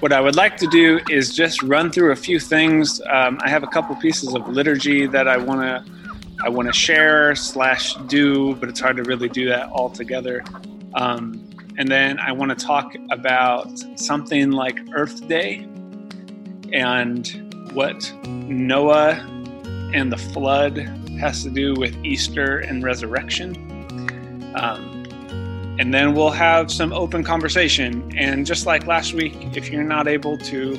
what I would like to do is just run through a few things. Um, I have a couple pieces of liturgy that I want to I want to share slash do, but it's hard to really do that all together. Um, and then I want to talk about something like Earth Day and what Noah and the flood has to do with Easter and resurrection. Um, and then we'll have some open conversation. And just like last week, if you're not able to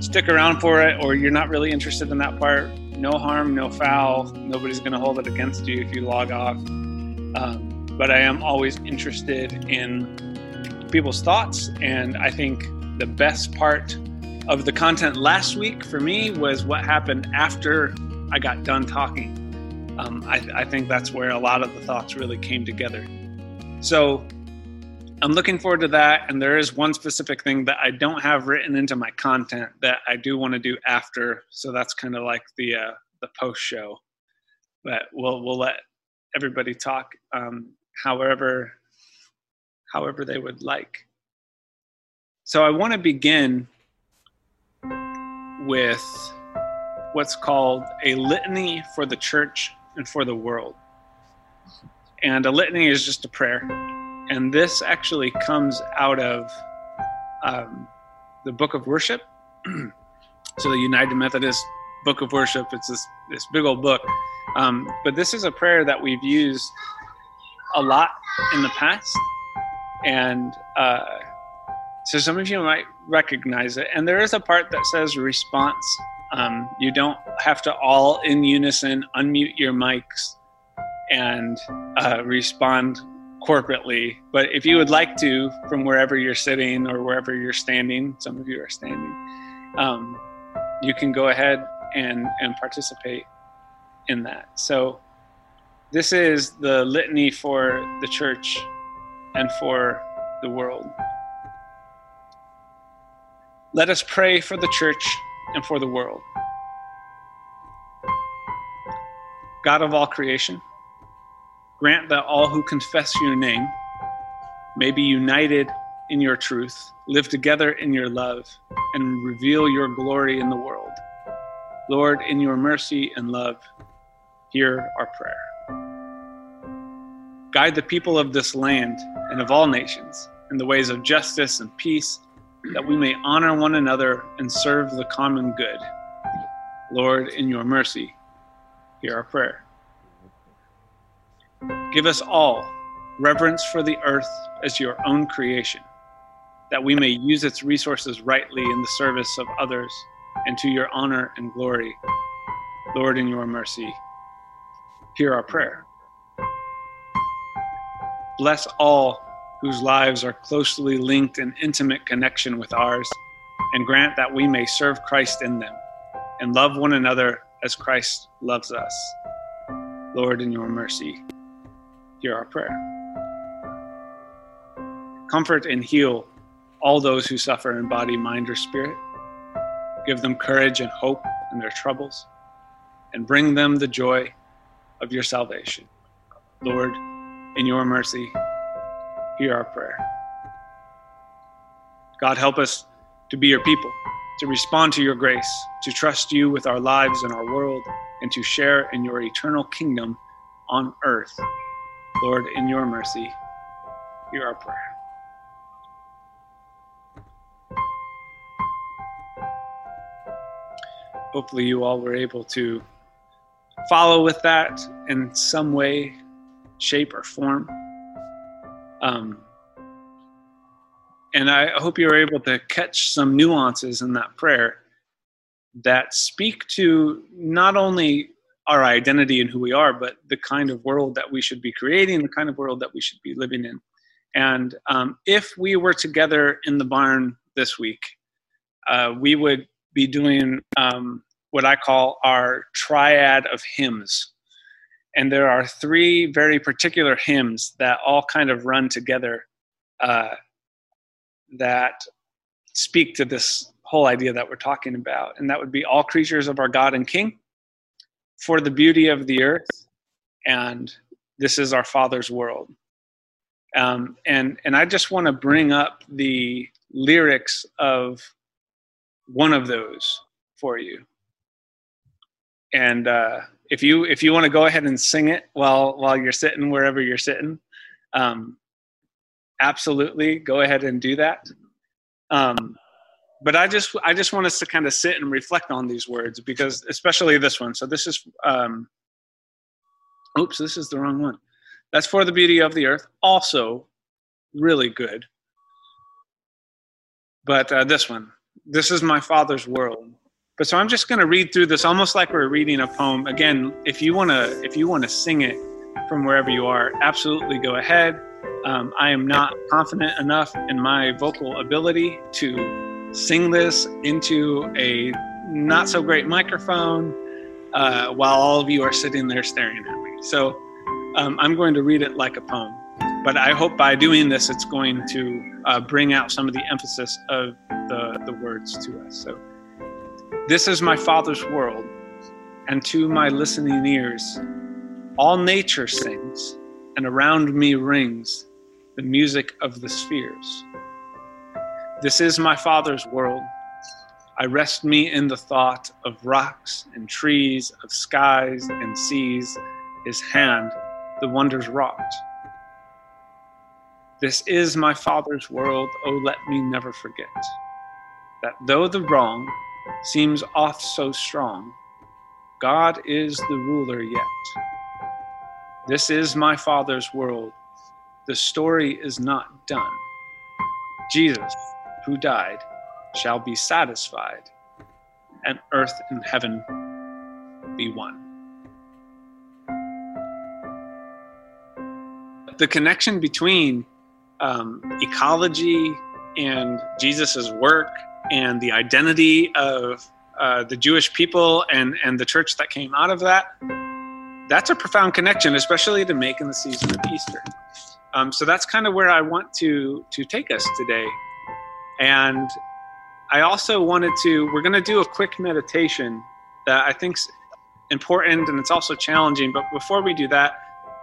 stick around for it or you're not really interested in that part, no harm, no foul. Nobody's going to hold it against you if you log off. Um, but I am always interested in people's thoughts. And I think the best part of the content last week for me was what happened after I got done talking. Um, I, I think that's where a lot of the thoughts really came together. So I'm looking forward to that. And there is one specific thing that I don't have written into my content that I do want to do after. So that's kind of like the uh, the post show. But we'll we'll let everybody talk um, however however they would like. So I want to begin with what's called a litany for the church and for the world. And a litany is just a prayer and this actually comes out of um, the Book of Worship. so the United Methodist Book of Worship. It's this this big old book, um, but this is a prayer that we've used a lot in the past, and uh, so some of you might recognize it. And there is a part that says response. Um, you don't have to all in unison unmute your mics and uh, respond corporately. But if you would like to, from wherever you're sitting or wherever you're standing, some of you are standing, um, you can go ahead and, and participate in that. So, this is the litany for the church and for the world. Let us pray for the church and for the world. God of all creation, Grant that all who confess your name may be united in your truth, live together in your love, and reveal your glory in the world. Lord, in your mercy and love, hear our prayer. Guide the people of this land and of all nations in the ways of justice and peace, that we may honor one another and serve the common good. Lord, in your mercy, hear our prayer. Give us all reverence for the earth as your own creation, that we may use its resources rightly in the service of others and to your honor and glory. Lord, in your mercy, hear our prayer. Bless all whose lives are closely linked in intimate connection with ours, and grant that we may serve Christ in them and love one another as Christ loves us. Lord, in your mercy, hear our prayer. Comfort and heal all those who suffer in body, mind, or spirit. Give them courage and hope in their troubles, and bring them the joy of your salvation. Lord, in your mercy, hear our prayer. God, help us to be your people, to respond to your grace, to trust you with our lives and our world, and to share in your eternal kingdom on earth Lord, in your mercy, hear our prayer. Hopefully, you all were able to follow with that in some way, shape, or form. Um, and I hope you were able to catch some nuances in that prayer that speak to not only our identity and who we are, but the kind of world that we should be creating, the kind of world that we should be living in. And um, if we were together in the barn this week, uh, we would be doing um, what I call our triad of hymns. And there are three very particular hymns that all kind of run together uh, that speak to this whole idea that we're talking about. And that would be All Creatures of Our God and King, for the beauty of the earth, and this is our Father's world. Um, and and I just want to bring up the lyrics of one of those for you. And uh, if you if you want to go ahead and sing it while while you're sitting wherever you're sitting, um, absolutely go ahead and do that. Um, but I just I just want us to kind of sit and reflect on these words because especially this one. So this is um, oops, this is the wrong one. That's for the beauty of the earth. Also, really good. But uh, this one, this is my father's world. But so I'm just going to read through this almost like we're reading a poem. Again, if you want to if you want to sing it from wherever you are, absolutely go ahead. Um, I am not confident enough in my vocal ability to sing this into a not so great microphone uh, while all of you are sitting there staring at me. So um, I'm going to read it like a poem. But I hope by doing this, it's going to uh, bring out some of the emphasis of the, the words to us. So. This is my Father's world, and to my listening ears, all nature sings, and around me rings the music of the spheres. This is my Father's world. I rest me in the thought of rocks and trees, of skies and seas, his hand, the wonders wrought. This is my Father's world, oh, let me never forget that though the wrong seems oft so strong. God is the ruler yet. This is my Father's world. The story is not done. Jesus, who died, shall be satisfied, and earth and heaven be one. The connection between um, ecology and Jesus' work and the identity of uh, the Jewish people and, and the church that came out of that, that's a profound connection, especially to make in the season of Easter. Um, so that's kind of where I want to to take us today. And I also wanted to, we're going to do a quick meditation that I think's important and it's also challenging. But before we do that,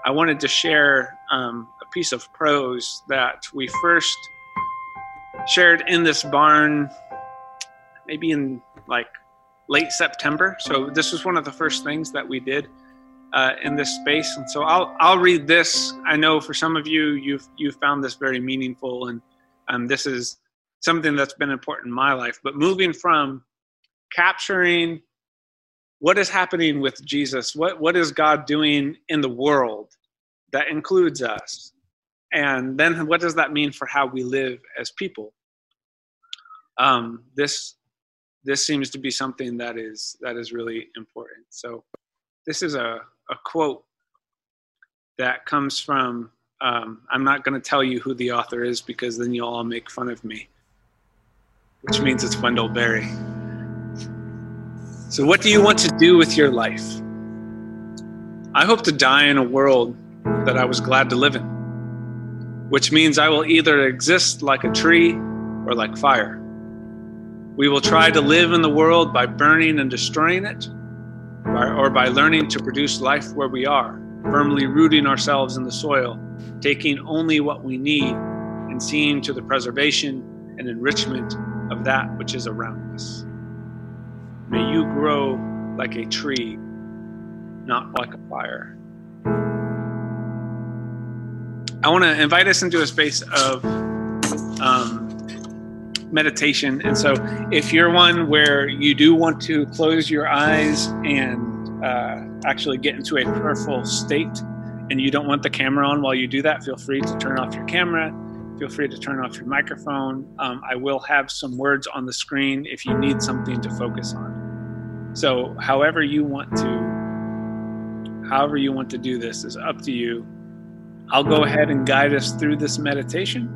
I wanted to share um, a piece of prose that we first shared in this barn maybe in like late September. So this was one of the first things that we did uh, in this space. And so I'll I'll read this. I know for some of you you've you found this very meaningful, and um, this is something that's been important in my life. But moving from capturing what is happening with Jesus, what what is God doing in the world that includes us, and then what does that mean for how we live as people? Um, this this seems to be something that is that is really important. So this is a, a quote that comes from um, I'm not going to tell you who the author is because then you'll all make fun of me, which means it's Wendell Berry. So, what do you want to do with your life? I hope to die in a world that I was glad to live in, which means I will either exist like a tree or like fire. We will try to live in the world by burning and destroying it, or by learning to produce life where we are, firmly rooting ourselves in the soil, taking only what we need, and seeing to the preservation and enrichment of that which is around us. May you grow like a tree, not like a fire. I want to invite us into a space of um, meditation. And so, if you're one where you do want to close your eyes and uh, actually get into a prayerful state, and you don't want the camera on while you do that, feel free to turn off your camera. Feel free to turn off your microphone. Um, I will have some words on the screen if you need something to focus on. So, however you want to, however you want to do this is up to you. I'll go ahead and guide us through this meditation.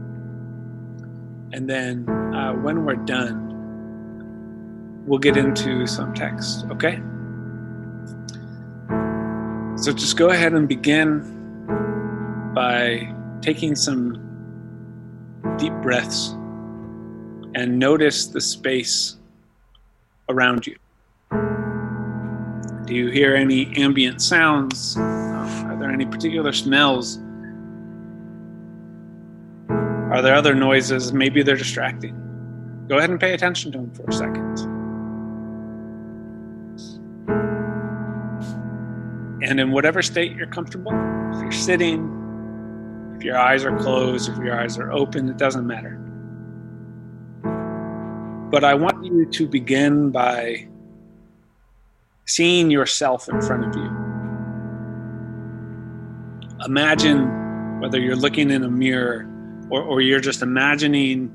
And then uh, when we're done, we'll get into some text, okay? So just go ahead and begin by taking some deep breaths and notice the space around you. Do you hear any ambient sounds? Um, are there any particular smells are there other noises? Maybe they're distracting. Go ahead and pay attention to them for a second. And in whatever state you're comfortable, if you're sitting, if your eyes are closed, if your eyes are open, it doesn't matter. But I want you to begin by seeing yourself in front of you. Imagine whether you're looking in a mirror or, or you're just imagining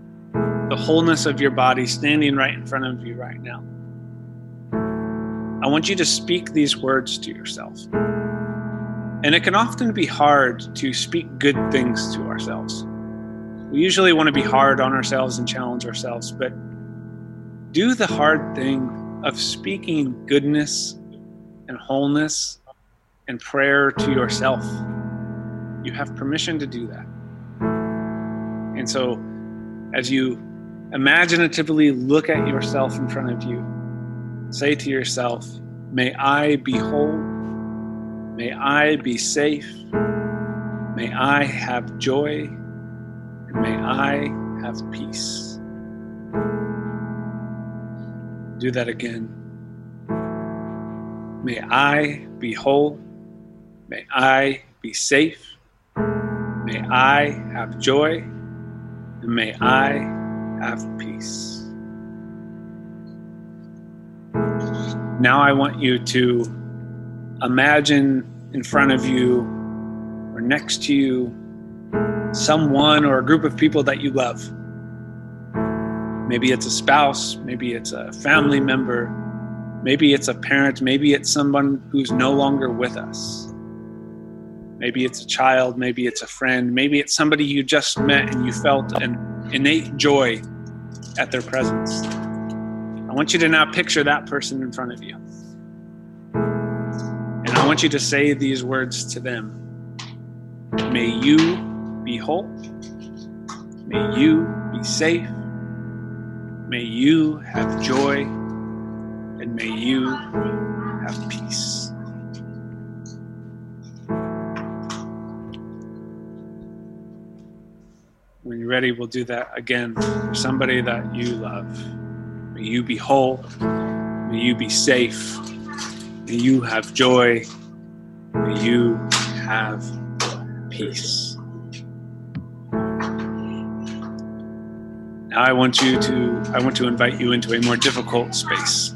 the wholeness of your body standing right in front of you right now. I want you to speak these words to yourself. And it can often be hard to speak good things to ourselves. We usually want to be hard on ourselves and challenge ourselves, but do the hard thing of speaking goodness and wholeness and prayer to yourself. You have permission to do that. And so, as you imaginatively look at yourself in front of you, say to yourself, May I be whole. May I be safe. May I have joy. And may I have peace. Do that again. May I be whole. May I be safe. May I have joy. And may I have peace. Now I want you to imagine in front of you or next to you someone or a group of people that you love. Maybe it's a spouse, maybe it's a family member, maybe it's a parent, maybe it's someone who's no longer with us. Maybe it's a child, maybe it's a friend, maybe it's somebody you just met and you felt an innate joy at their presence. I want you to now picture that person in front of you. I want you to say these words to them May you be whole. May you be safe. May you have joy and may you have peace. When you're ready, we'll do that again for somebody that you love. May you be whole. May you be safe. May you have joy. May you have peace. Now I want you to I want to invite you into a more difficult space.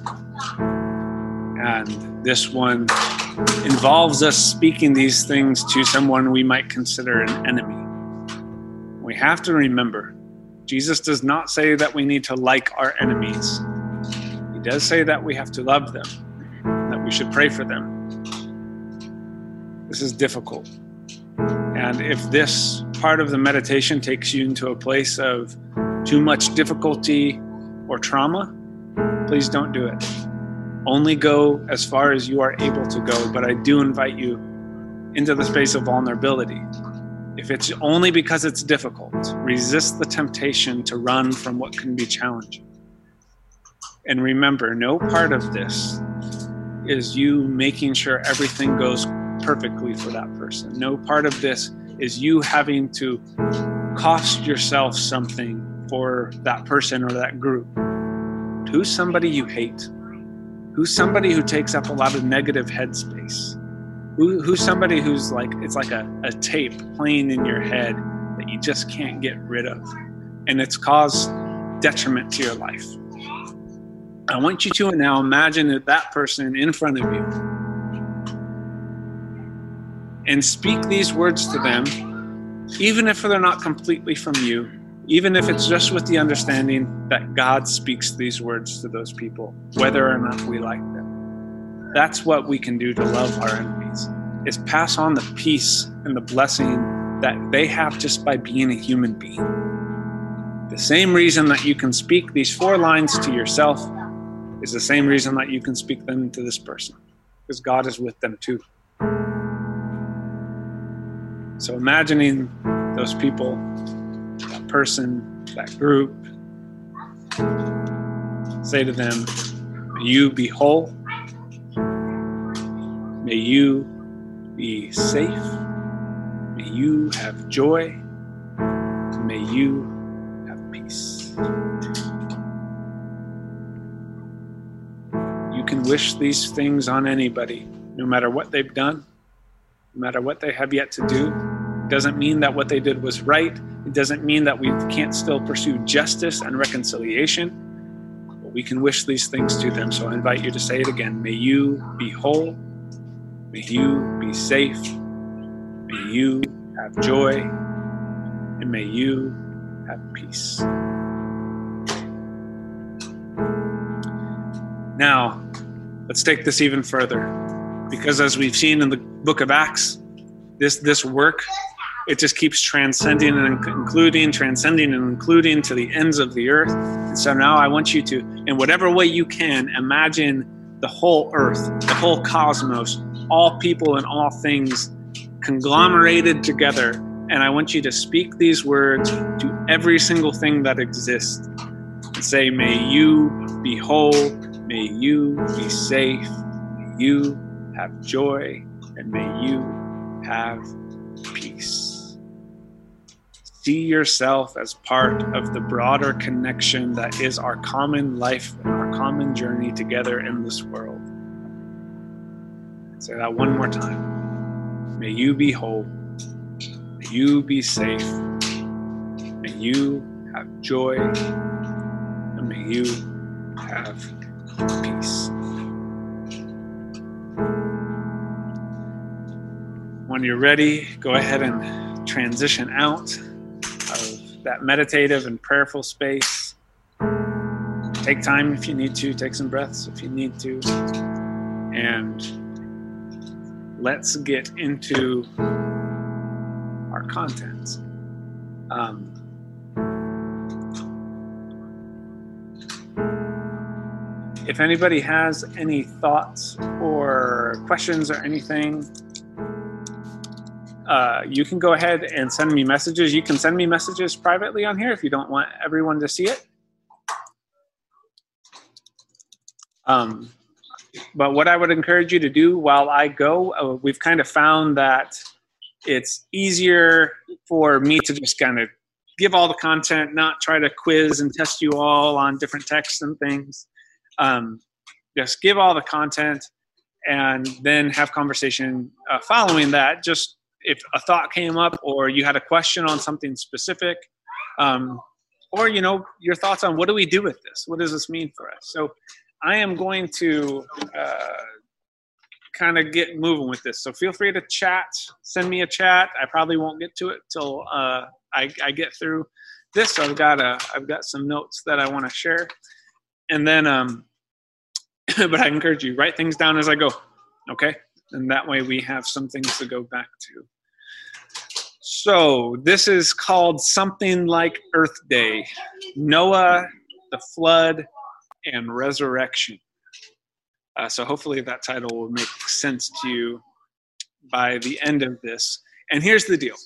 And this one involves us speaking these things to someone we might consider an enemy. We have to remember Jesus does not say that we need to like our enemies. He does say that we have to love them, we should pray for them. This is difficult. And if this part of the meditation takes you into a place of too much difficulty or trauma, please don't do it. Only go as far as you are able to go, but I do invite you into the space of vulnerability. If it's only because it's difficult, resist the temptation to run from what can be challenging. And remember, no part of this is you making sure everything goes perfectly for that person. No part of this is you having to cost yourself something for that person or that group? Who's somebody you hate? Who's somebody who takes up a lot of negative headspace? Who, who's somebody who's like, it's like a, a tape playing in your head that you just can't get rid of? And it's caused detriment to your life. I want you to now imagine that, that person in front of you and speak these words to them, even if they're not completely from you, even if it's just with the understanding that God speaks these words to those people, whether or not we like them. That's what we can do to love our enemies, is pass on the peace and the blessing that they have just by being a human being. The same reason that you can speak these four lines to yourself is the same reason that you can speak them to this person, because God is with them too. So imagining those people that person, that group. Say to them, May you be whole. May you be safe. May you have joy. May you have peace. Can wish these things on anybody, no matter what they've done, no matter what they have yet to do. It doesn't mean that what they did was right. It doesn't mean that we can't still pursue justice and reconciliation. But we can wish these things to them. So I invite you to say it again. May you be whole. May you be safe. May you have joy. And may you have peace. Now, let's take this even further. Because as we've seen in the book of Acts, this, this work, it just keeps transcending and including, transcending and including to the ends of the earth. And so now I want you to, in whatever way you can, imagine the whole earth, the whole cosmos, all people and all things conglomerated together. And I want you to speak these words to every single thing that exists and say, May you be whole, May you be safe. May you have joy. And may you have peace. See yourself as part of the broader connection that is our common life and our common journey together in this world. Say that one more time. May you be whole. May you be safe. May you have joy. And may you have peace. When you're ready, go ahead and transition out of that meditative and prayerful space. Take time if you need to, take some breaths if you need to, and let's get into our content. Um, if anybody has any thoughts or questions or anything, uh, you can go ahead and send me messages. You can send me messages privately on here if you don't want everyone to see it. Um, but what I would encourage you to do while I go, uh, we've kind of found that it's easier for me to just kind of give all the content, not try to quiz and test you all on different texts and things um, just give all the content and then have conversation uh, following that just if a thought came up or you had a question on something specific um, or you know your thoughts on what do we do with this? What does this mean for us? So i am going to uh, kind of get moving with this. So feel free to chat send me a chat. I probably won't get to it till uh, I, I, get through this. So i've got a i've got some notes that i want to share and then um but i encourage you write things down as i go okay? And that way we have some things to go back to. So this is called something like earth day noah the flood and resurrection. Uh, so hopefully that title will make sense to you by the end of this. And here's the deal.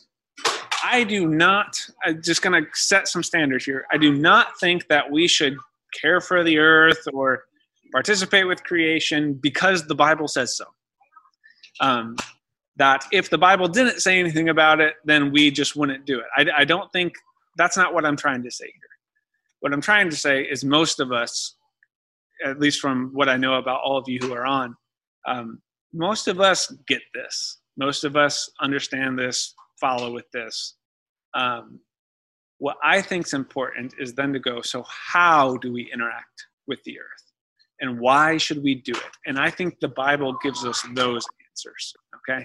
I do not i'm just going to set some standards here. I do not think that we should care for the earth or participate with creation because the Bible says so. Um, that if the Bible didn't say anything about it, then we just wouldn't do it. I, I don't think that's not what I'm trying to say here. What I'm trying to say is most of us, at least from what I know about all of you who are on, um, most of us get this. Most of us understand this, follow with this. Um, what I think is important is then to go, so how do we interact with the earth? And why should we do it? And I think the Bible gives us those answers. Okay.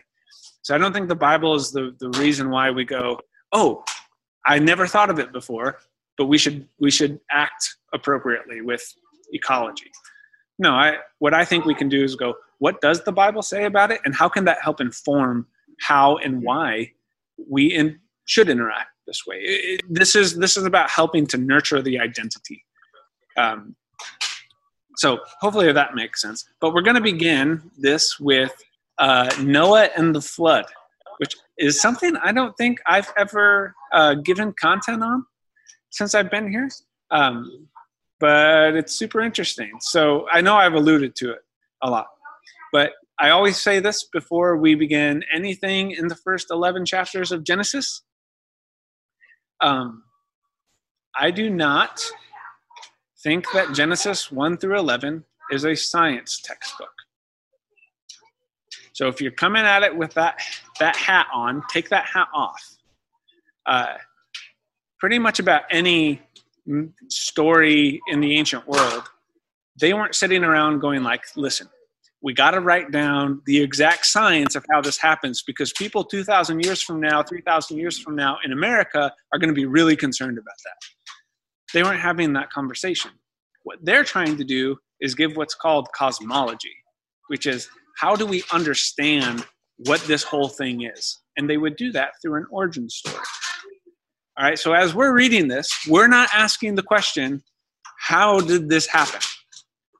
So I don't think the Bible is the, the reason why we go, oh, I never thought of it before, but we should we should act appropriately with ecology. No, I what I think we can do is go, what does the Bible say about it? And how can that help inform how and why we in, should interact this way. It, this is this is about helping to nurture the identity. Um, so hopefully that makes sense. But we're going to begin this with uh, Noah and the flood, which is something I don't think I've ever uh, given content on since I've been here. Um, but it's super interesting. So I know I've alluded to it a lot, but I always say this before we begin anything in the first 11 chapters of Genesis. Um, I do not think that Genesis 1 through 11 is a science textbook. So if you're coming at it with that that hat on, take that hat off. Uh, pretty much about any story in the ancient world, they weren't sitting around going like, "Listen, we got to write down the exact science of how this happens because people 2,000 years from now, 3,000 years from now in America are going to be really concerned about that." They weren't having that conversation. What they're trying to do is give what's called cosmology, which is how do we understand what this whole thing is? And they would do that through an origin story. All right, so as we're reading this, we're not asking the question, how did this happen?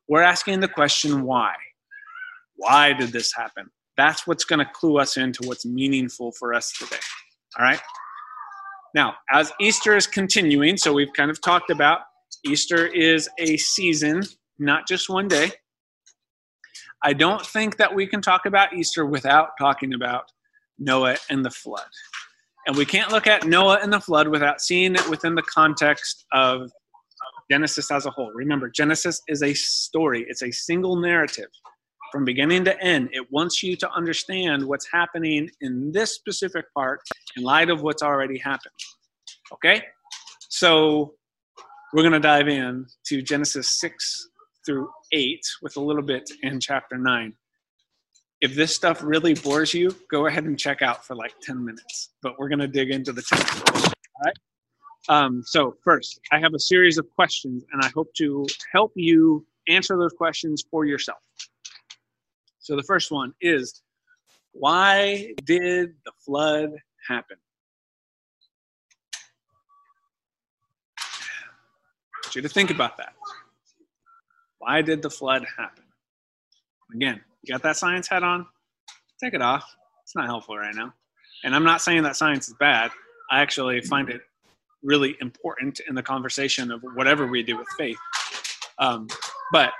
We're asking the question, why? Why did this happen? That's what's going to clue us into what's meaningful for us today. All right? Now, as Easter is continuing, so we've kind of talked about Easter is a season, not just one day. I don't think that we can talk about Easter without talking about Noah and the flood. And we can't look at Noah and the flood without seeing it within the context of Genesis as a whole. Remember, Genesis is a story, it's a single narrative from beginning to end. It wants you to understand what's happening in this specific part in light of what's already happened. Okay? So we're going to dive in to Genesis 6 through 8 with a little bit in chapter 9. If this stuff really bores you, go ahead and check out for like 10 minutes. But we're going to dig into the text. All right? Um, so, first, I have a series of questions, and I hope to help you answer those questions for yourself. So, the first one is why did the flood happen? I want you to think about that. Why did the flood happen? Again, you got that science hat on? Take it off. It's not helpful right now. And I'm not saying that science is bad. I actually find it really important in the conversation of whatever we do with faith. Um, but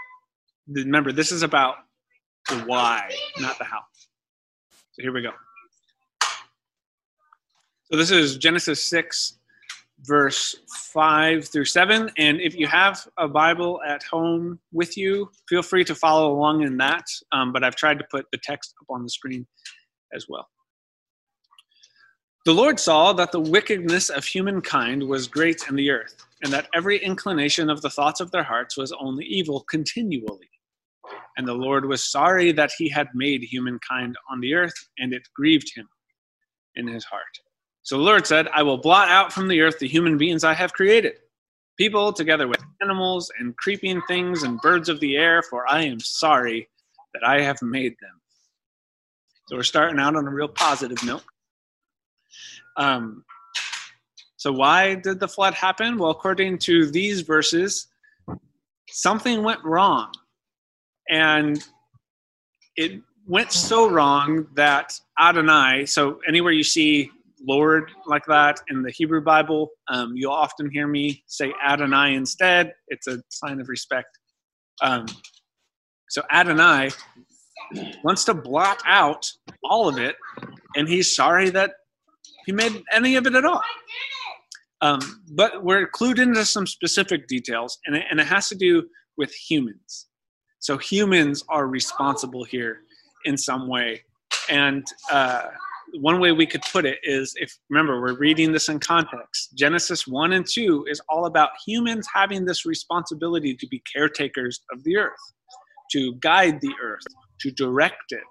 remember, this is about the why, not the how. So here we go. So this is Genesis 6, verse 5 through 7. And if you have a Bible at home with you, feel free to follow along in that. Um, but I've tried to put the text up on the screen as well. The Lord saw that the wickedness of humankind was great in the earth, and that every inclination of the thoughts of their hearts was only evil continually. And the Lord was sorry that he had made humankind on the earth, and it grieved him in his heart. So the Lord said, I will blot out from the earth the human beings I have created, people together with animals and creeping things and birds of the air, for I am sorry that I have made them. So we're starting out on a real positive note. Um, so why did the flood happen? Well, according to these verses, something went wrong. And it went so wrong that Adonai, so anywhere you see Lord like that in the Hebrew Bible. Um, you'll often hear me say Adonai instead. It's a sign of respect. Um, so Adonai wants to blot out all of it, and he's sorry that he made any of it at all. Um, but we're clued into some specific details, and it, and it has to do with humans. So humans are responsible here in some way, and uh, one way we could put it is if remember we're reading this in context. Genesis 1 and 2 is all about humans having this responsibility to be caretakers of the earth to guide the earth to direct it.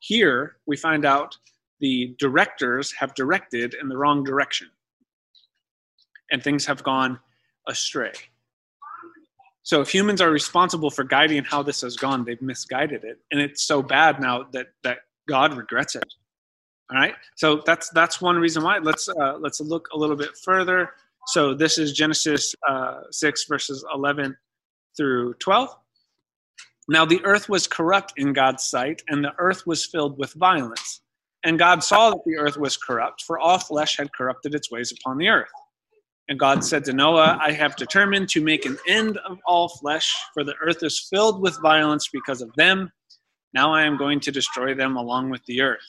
Here we find out the directors have directed in the wrong direction and things have gone astray so if humans are responsible for guiding how this has gone they've misguided it and it's so bad now that that god regrets it all right, so that's that's one reason why. Let's uh, let's look a little bit further. So this is Genesis uh, six verses eleven through twelve. Now the earth was corrupt in God's sight, and the earth was filled with violence. And God saw that the earth was corrupt, for all flesh had corrupted its ways upon the earth. And God said to Noah, I have determined to make an end of all flesh, for the earth is filled with violence because of them. Now I am going to destroy them along with the earth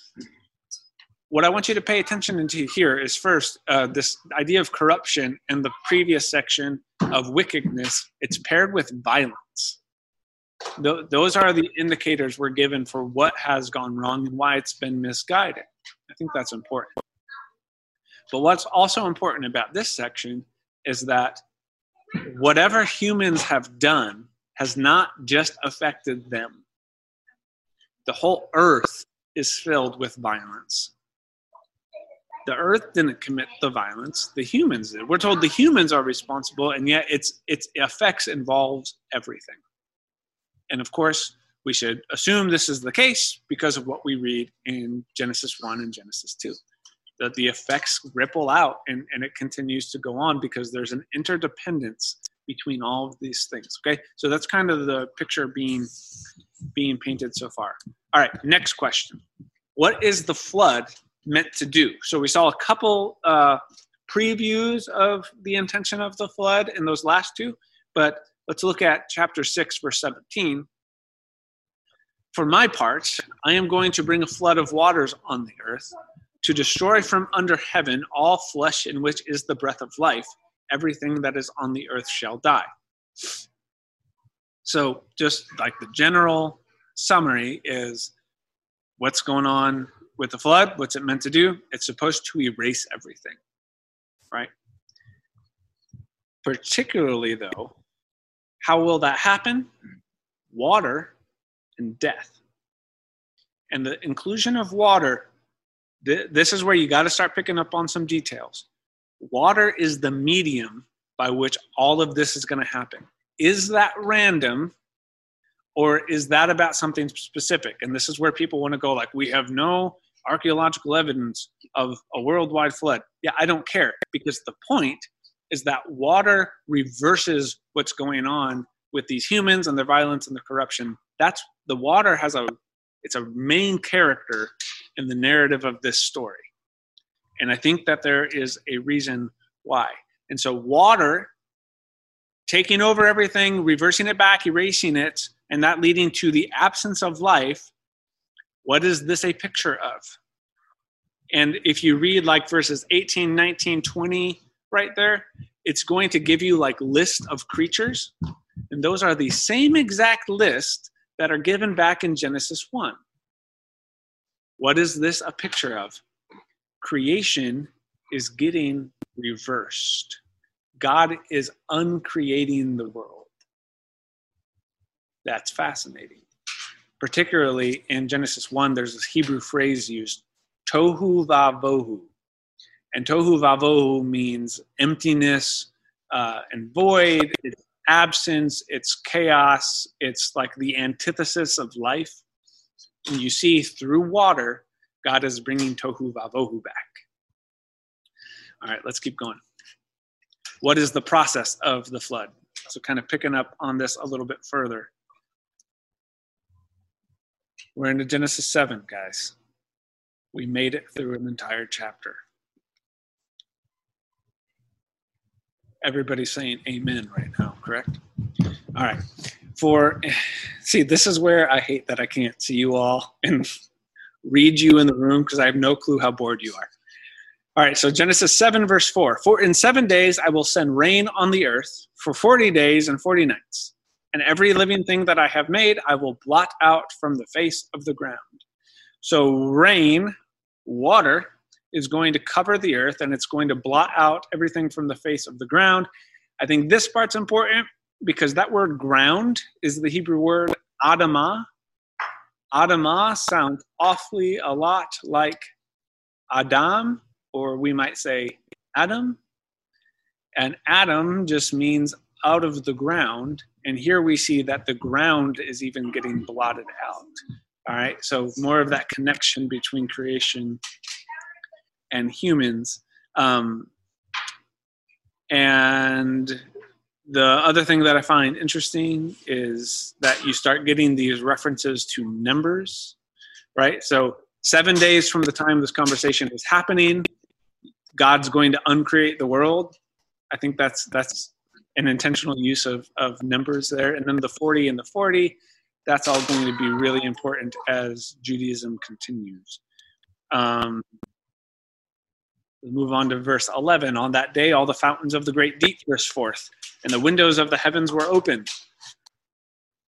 what I want you to pay attention to here is first uh, this idea of corruption in the previous section of wickedness. It's paired with violence. th- those are the indicators we're given for what has gone wrong and why it's been misguided. I think that's important. But what's also important about this section is that whatever humans have done has not just affected them. The whole earth is filled with violence. The earth didn't commit the violence, the humans did. We're told the humans are responsible, and yet its its effects involves everything. And of course, we should assume this is the case because of what we read in Genesis 1 and Genesis 2 that the effects ripple out and, and it continues to go on because there's an interdependence between all of these things okay? So that's kind of the picture being being painted so far. All right next question. What is the flood meant to do? So we saw a couple uh, previews of the intention of the flood in those last two but let's look at chapter 6 verse 17 for my part i am going to bring a flood of waters on the earth to destroy from under heaven all flesh in which is the breath of life. Everything that is on the earth shall die. So, just like the general summary is what's going on with the flood? What's it meant to do? It's supposed to erase everything, right? Particularly, though, how will that happen? Water and death. And the inclusion of water th- this is where you got to start picking up on some details. Water is the medium by which all of this is going to happen. Is that random or is that about something specific? And this is where people want to go like, we have no archaeological evidence of a worldwide flood. Yeah, I don't care because the point is that water reverses what's going on with these humans and their violence and the corruption. That's the water has a it's a main character in the narrative of this story. And I think that there is a reason why. And so, water taking over everything, reversing it back, erasing it, and that leading to the absence of life. What is this a picture of? And if you read like verses 18, 19, 20 right there, it's going to give you like list of creatures. And those are the same exact list that are given back in Genesis 1. What is this a picture of? Creation is getting reversed. God is uncreating the world. That's fascinating. Particularly in Genesis 1, there's this Hebrew phrase used, tohu vavohu. And tohu vavohu means emptiness uh, and void, it's absence, it's chaos, it's like the antithesis of life. And you see through water, God is bringing tohu vavohu back. All right, let's keep going. What is the process of the flood? So, kind of picking up on this a little bit further. We're into Genesis 7, guys. We made it through an entire chapter. Everybody's saying amen right now, correct? All right for see this is where i hate that i can't see you all and read you in the room because i have no clue how bored you are. All right so genesis 7 verse 4 for in seven days i will send rain on the earth for 40 days and 40 nights. And every living thing that i have made i will blot out from the face of the ground. So rain water is going to cover the earth and it's going to blot out everything from the face of the ground. I think this part's important because that word ground is the Hebrew word Adamah. Adamah sounds awfully a lot like Adam, or we might say Adam. And Adam just means out of the ground. And here we see that the ground is even getting blotted out. All right, so more of that connection between creation and humans. Um, and the other thing that I find interesting is that you start getting these references to numbers, right? So, seven days from the time this conversation is happening, God's going to uncreate the world. I think that's that's an intentional use of, of numbers there. And then the 40 and the 40, that's all going to be really important as Judaism continues. Um, move on to verse 11. On that day, all the fountains of the great deep burst forth and the windows of the heavens were opened.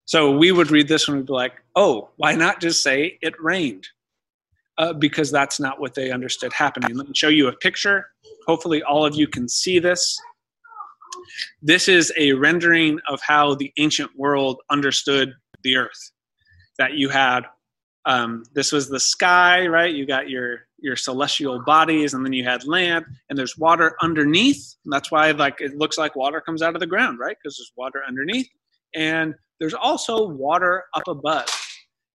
So we would read this and we'd be like, oh, why not just say it rained? Uh, because that's not what they understood happening. Let me show you a picture. Hopefully, all of you can see this. This is a rendering of how the ancient world understood the earth. That you had, um, this was the sky, right? You got your your celestial bodies, and then you had land, and there's water underneath. That's why, like, it looks like water comes out of the ground, right? Because there's water underneath, and there's also water up above.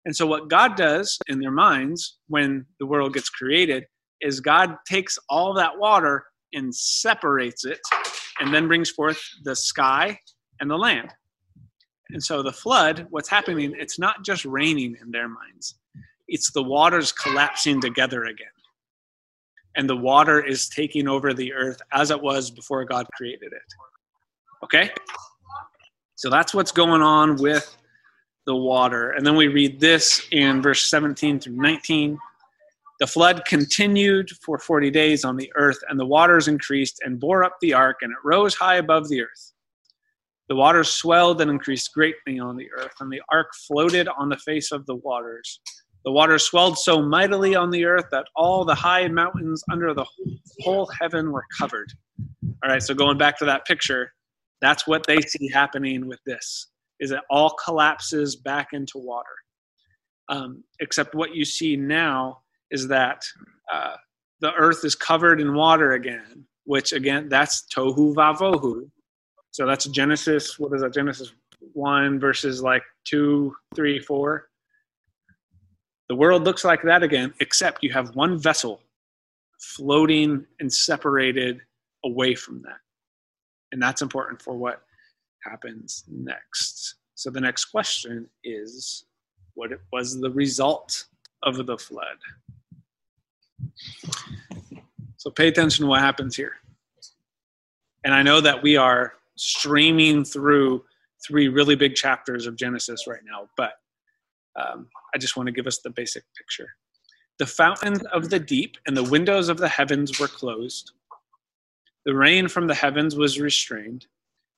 And so, what God does in their minds when the world gets created is God takes all that water and separates it and then brings forth the sky and the land. And so, the flood, what's happening, it's not just raining in their minds, it's the waters collapsing together again. And the water is taking over the earth as it was before God created it. Okay? So that's what's going on with the water. And then we read this in verse 17 through 19. The flood continued for 40 days on the earth, and the waters increased and bore up the ark, and it rose high above the earth. The waters swelled and increased greatly on the earth, and the ark floated on the face of the waters. The waters swelled so mightily on the earth that all the high mountains under the whole heaven were covered. All right, so going back to that picture, that's what they see happening with this is it all collapses back into water. Um, except what you see now is that uh, the earth is covered in water again, which again, that's tohu vavohu. So that's Genesis, what is that? Genesis 1 verses like two, three, four. The world looks like that again, except you have one vessel floating and separated away from that. And that's important for what happens next. So the next question is what was the result of the flood? So pay attention to what happens here. And I know that we are streaming through three really big chapters of Genesis right now, but um, I just want to give us the basic picture. The fountains of the deep and the windows of the heavens were closed. The rain from the heavens was restrained,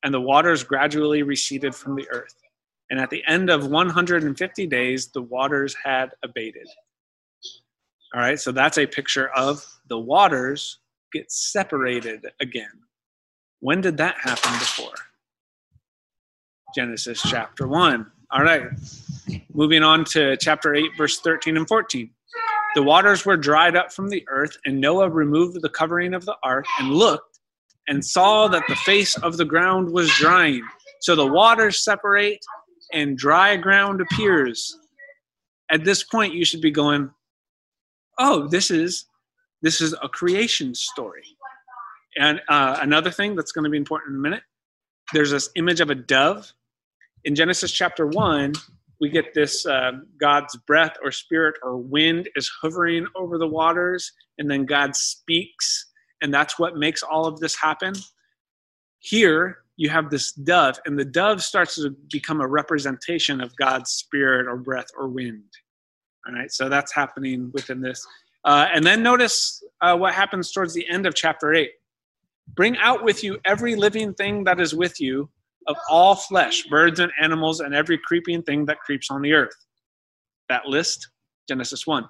and the waters gradually receded from the earth. And at the end of 150 days, the waters had abated. All right, so that's a picture of the waters get separated again. When did that happen before? Genesis chapter 1. All right, moving on to chapter 8, verse 13 and 14. The waters were dried up from the earth, and Noah removed the covering of the ark and looked and saw that the face of the ground was drying. So the waters separate and dry ground appears. At this point, you should be going, "Oh, this is this is a creation story." And uh, another thing that's going to be important in a minute. There's this image of a dove in Genesis chapter one. We get this uh, God's breath or spirit or wind is hovering over the waters, and then God speaks and that's what makes all of this happen. Here, you have this dove, and the dove starts to become a representation of God's spirit or breath or wind. All right, so that's happening within this. Uh, and then notice uh, what happens towards the end of chapter 8. Bring out with you every living thing that is with you of all flesh, birds and animals, and every creeping thing that creeps on the earth. That list, Genesis 1.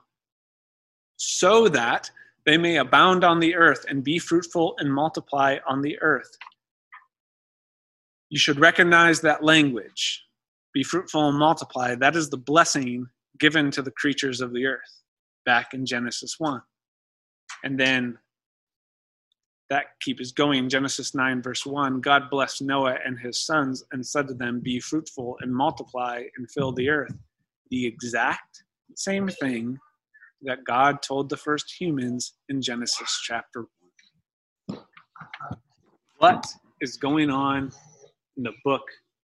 So that they may abound on the earth and be fruitful and multiply on the earth. You should recognize that language. Be fruitful and multiply. That is the blessing given to the creatures of the earth back in Genesis 1. And then that keeps going. Genesis 9, verse 1 God blessed Noah and his sons and said to them, Be fruitful and multiply and fill the earth. The exact same thing that God told the first humans in Genesis chapter 1. What is going on in the book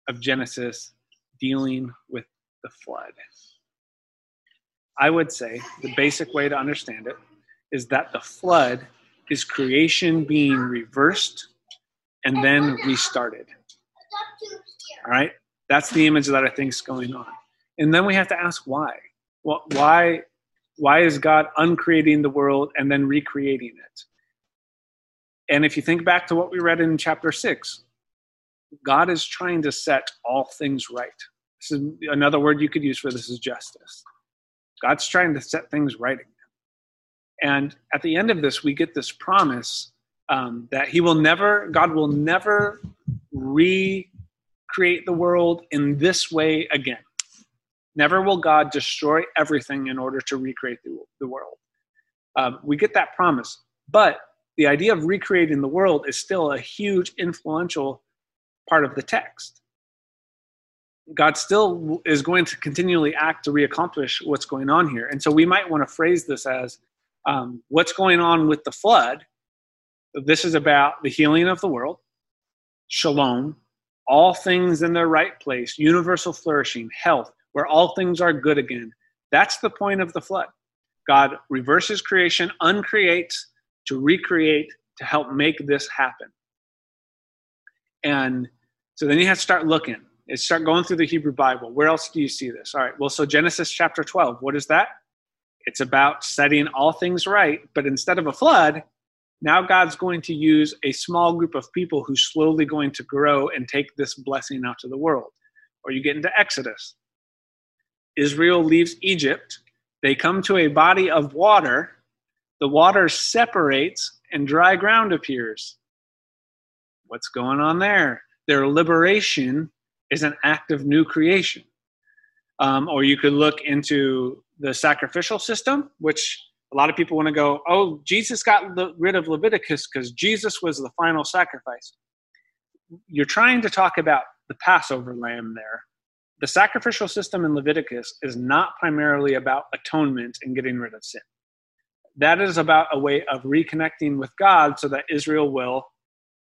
of Genesis dealing with the flood? I would say the basic way to understand it is that the flood is creation being reversed and then restarted. All right? That's the image that I think is going on. And then we have to ask why. Well, why why is God uncreating the world and then recreating it? And if you think back to what we read in chapter 6, God is trying to set all things right. This is another word you could use for this is justice. God's trying to set things right. And at the end of this, we get this promise um, that He will never, God will never recreate the world in this way again. Never will God destroy everything in order to recreate the, the world. Um, we get that promise. But the idea of recreating the world is still a huge influential part of the text. God still is going to continually act to reaccomplish what's going on here. And so we might want to phrase this as um, what's going on with the flood. This is about the healing of the world, shalom, all things in their right place, universal flourishing, health, where all things are good again. That's the point of the flood. God reverses creation, uncreates to recreate to help make this happen. And so then you have to start looking is start going through the Hebrew Bible. Where else do you see this? All right, well, so Genesis chapter 12, what is that? It's about setting all things right, but instead of a flood, now God's going to use a small group of people who's slowly going to grow and take this blessing out to the world. Or you get into Exodus. Israel leaves Egypt. They come to a body of water. The water separates and dry ground appears. What's going on there? Their liberation is an act of new creation. Um, or you could look into the sacrificial system, which a lot of people want to go, oh, Jesus got rid of Leviticus because Jesus was the final sacrifice. You're trying to talk about the Passover lamb there. The sacrificial system in Leviticus is not primarily about atonement and getting rid of sin. That is about a way of reconnecting with God so that Israel will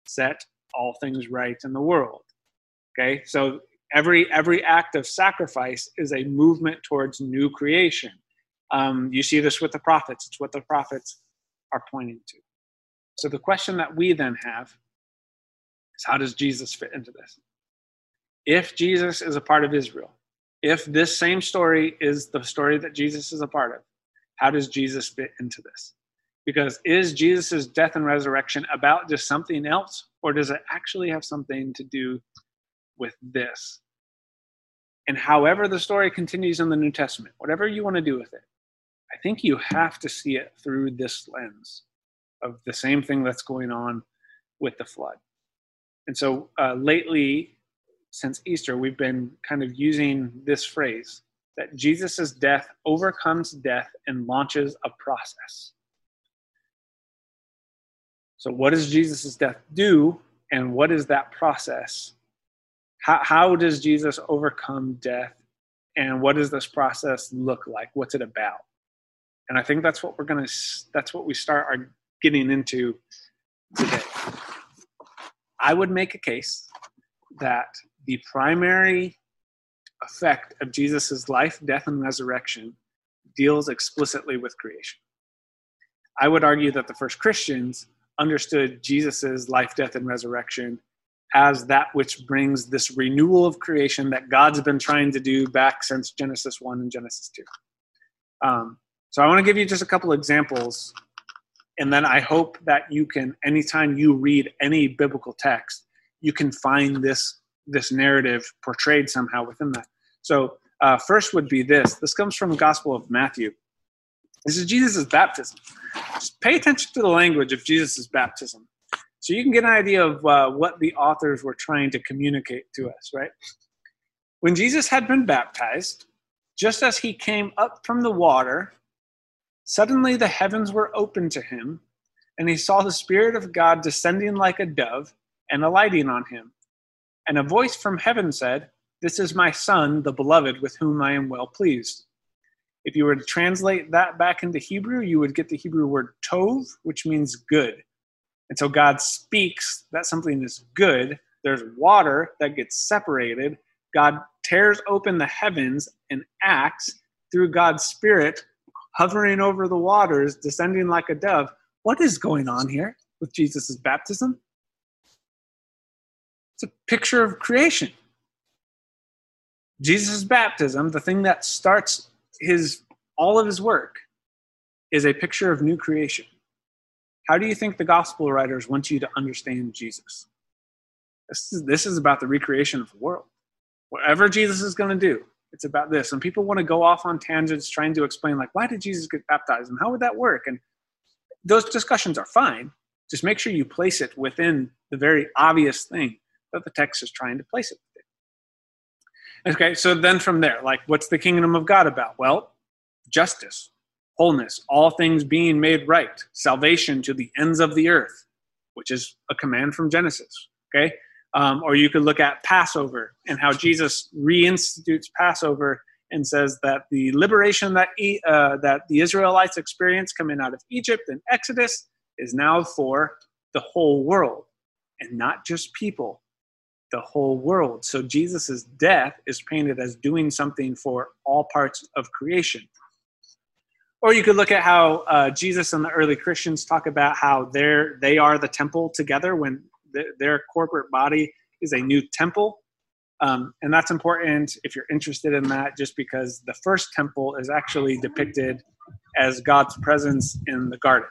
set all things right in the world. Okay, so every every act of sacrifice is a movement towards new creation. Um, you see this with the prophets. It's what the prophets are pointing to. So the question that we then have is how does Jesus fit into this? If Jesus is a part of Israel, if this same story is the story that Jesus is a part of, how does Jesus fit into this? Because is Jesus' death and resurrection about just something else, or does it actually have something to do with this. And however the story continues in the New Testament, whatever you want to do with it, I think you have to see it through this lens of the same thing that's going on with the flood. And so uh, lately, since Easter, we've been kind of using this phrase that Jesus' death overcomes death and launches a process. So, what does Jesus' death do, and what is that process how, how does Jesus overcome death? And what does this process look like? What's it about? And I think that's what we're going to, that's what we start our getting into today. I would make a case that the primary effect of Jesus' life, death, and resurrection deals explicitly with creation. I would argue that the first Christians understood Jesus' life, death, and resurrection as that which brings this renewal of creation that God's been trying to do back since Genesis 1 and Genesis 2. Um, so I want to give you just a couple examples, and then I hope that you can, anytime you read any biblical text, you can find this this narrative portrayed somehow within that. So uh, first would be this. This comes from the Gospel of Matthew. This is Jesus' baptism. Just pay attention to the language of Jesus' baptism. So you can get an idea of uh, what the authors were trying to communicate to us, right? When Jesus had been baptized, just as he came up from the water, suddenly the heavens were opened to him, and he saw the Spirit of God descending like a dove and alighting on him. And a voice from heaven said, This is my Son, the beloved, with whom I am well pleased. If you were to translate that back into Hebrew, you would get the Hebrew word tov, which means good. And so God speaks that something is good. There's water that gets separated. God tears open the heavens and acts through God's Spirit hovering over the waters, descending like a dove. What is going on here with Jesus' baptism? It's a picture of creation. Jesus' baptism, the thing that starts his all of his work, is a picture of new creation. How do you think the gospel writers want you to understand Jesus? This is, this is about the recreation of the world. Whatever Jesus is going to do, it's about this. And people want to go off on tangents trying to explain, like, why did Jesus get baptized and how would that work? And those discussions are fine. Just make sure you place it within the very obvious thing that the text is trying to place it within. Okay, so then from there, like, what's the kingdom of God about? Well, justice, wholeness, all things being made right, salvation to the ends of the earth, which is a command from Genesis. Okay, um, or you could look at Passover and how Jesus reinstitutes Passover and says that the liberation that uh, that the Israelites experienced coming out of Egypt and Exodus is now for the whole world and not just people, the whole world. So Jesus' death is painted as doing something for all parts of creation. Or you could look at how uh, Jesus and the early Christians talk about how they're, they are the temple together when their corporate body is a new temple. Um, and that's important if you're interested in that, just because the first temple is actually depicted as God's presence in the garden.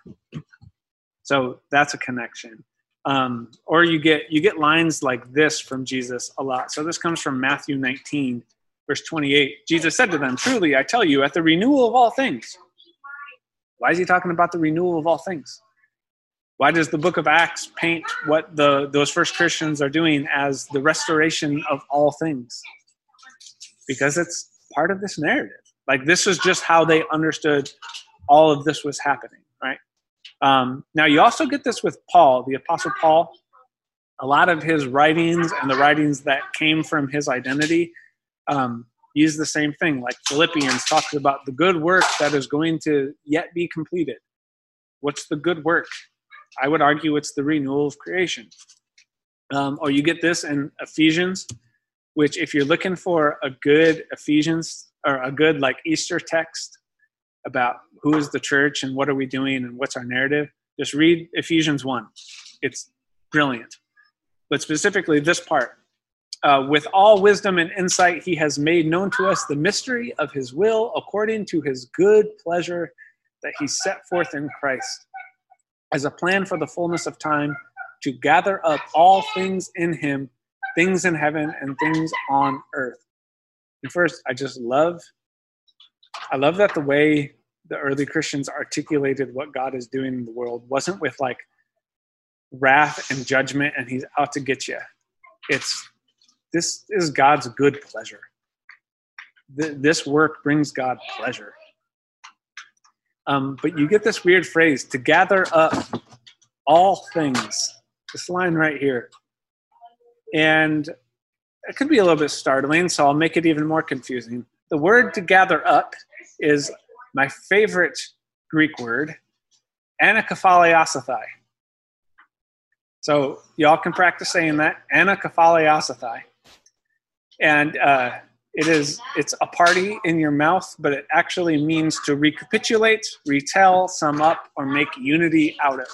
So that's a connection. Um, or you get you get lines like this from Jesus a lot. So this comes from Matthew 19, verse 28. Jesus said to them, "Truly, I tell you, at the renewal of all things." Why is he talking about the renewal of all things? Why does the book of Acts paint what the those first Christians are doing as the restoration of all things? Because it's part of this narrative. Like this is just how they understood all of this was happening, right? Um, now you also get this with Paul, the Apostle Paul. A lot of his writings and the writings that came from his identity um, use the same thing. Like Philippians talks about the good work that is going to yet be completed. What's the good work? I would argue it's the renewal of creation. Um, or you get this in Ephesians, which if you're looking for a good Ephesians or a good like Easter text about who is the church and what are we doing and what's our narrative, just read Ephesians 1. It's brilliant. But specifically this part, uh, with all wisdom and insight, he has made known to us the mystery of his will according to his good pleasure that he set forth in Christ as a plan for the fullness of time to gather up all things in him, things in heaven and things on earth. And first, I just love, I love that the way the early Christians articulated what God is doing in the world wasn't with like wrath and judgment and he's out to get you. It's this is God's good pleasure. This work brings God pleasure. Um, but you get this weird phrase to gather up all things. This line right here. And it could be a little bit startling, so I'll make it even more confusing. The word to gather up is my favorite Greek word, anakephaliasathai. So y'all can practice saying that, anakephaliasathai. And uh, it is it's a party in your mouth but it actually means to recapitulate retell sum up or make unity out of.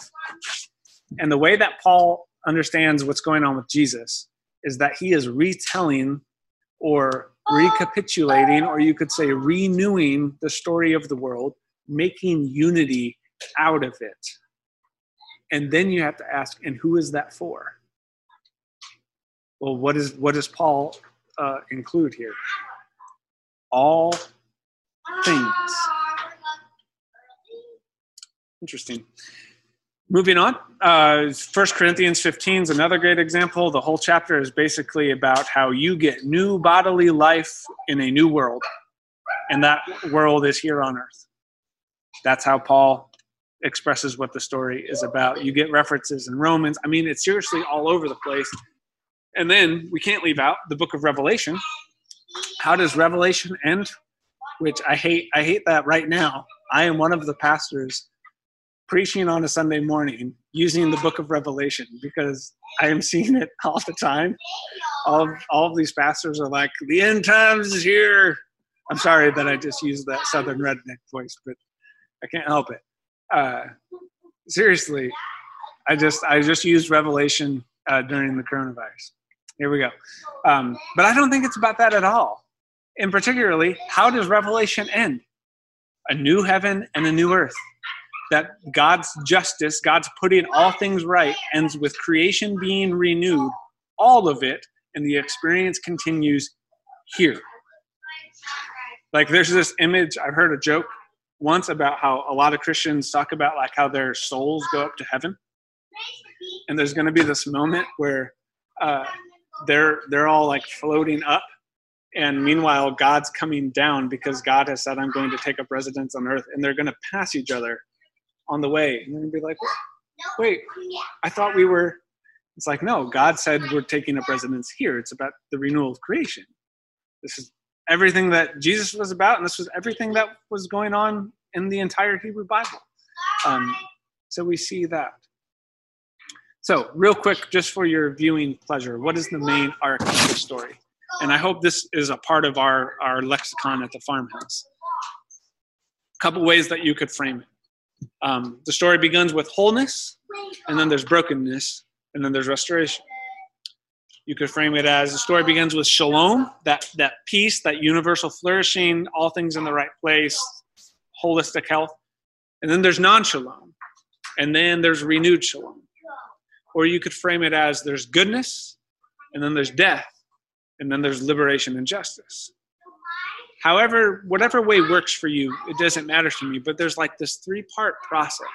And the way that paul understands what's going on with jesus is that he is retelling or recapitulating or you could say renewing the story of the world making unity out of it. And then you have to ask and who is that for? Well what is what does paul uh, include here? All things. Interesting. Moving on, uh, 1 Corinthians 15 is another great example. The whole chapter is basically about how you get new bodily life in a new world, and that world is here on earth. That's how Paul expresses what the story is about. You get references in Romans. I mean, it's seriously all over the place. And then we can't leave out the book of Revelation. How does Revelation end? Which I hate I hate that right now. I am one of the pastors preaching on a Sunday morning using the book of Revelation because I am seeing it all the time. All of, all of these pastors are like, the end times is here. I'm sorry that I just used that southern redneck voice, but I can't help it. Uh, seriously, I just I just used Revelation uh, during the coronavirus. Here we go. Um, but I don't think it's about that at all. And particularly, how does Revelation end? A new heaven and a new earth. That God's justice, God's putting all things right, ends with creation being renewed, all of it, and the experience continues here. Like there's this image, I've heard a joke once about how a lot of Christians talk about like how their souls go up to heaven. And there's going to be this moment where uh, they're they're all like floating up. And meanwhile god's coming down because god has said i'm going to take up residence on earth and they're going to pass each other on the way. And they're going to be like wait i thought we were it's like no god said we're taking up residence here. It's about the renewal of creation. This is everything that jesus was about and this was everything that was going on in the entire hebrew bible. Um, so we see that so real quick just for your viewing pleasure what is the main arc of the story and I hope this is a part of our, our lexicon at the farmhouse. A couple ways that you could frame it. Um, the story begins with wholeness, and then there's brokenness, and then there's restoration. You could frame it as the story begins with shalom, that, that peace, that universal flourishing, all things in the right place, holistic health. And then there's non shalom, and then there's renewed shalom. Or you could frame it as there's goodness, and then there's death, and then there's liberation and justice. However, whatever way works for you, it doesn't matter to me. But there's like this three part process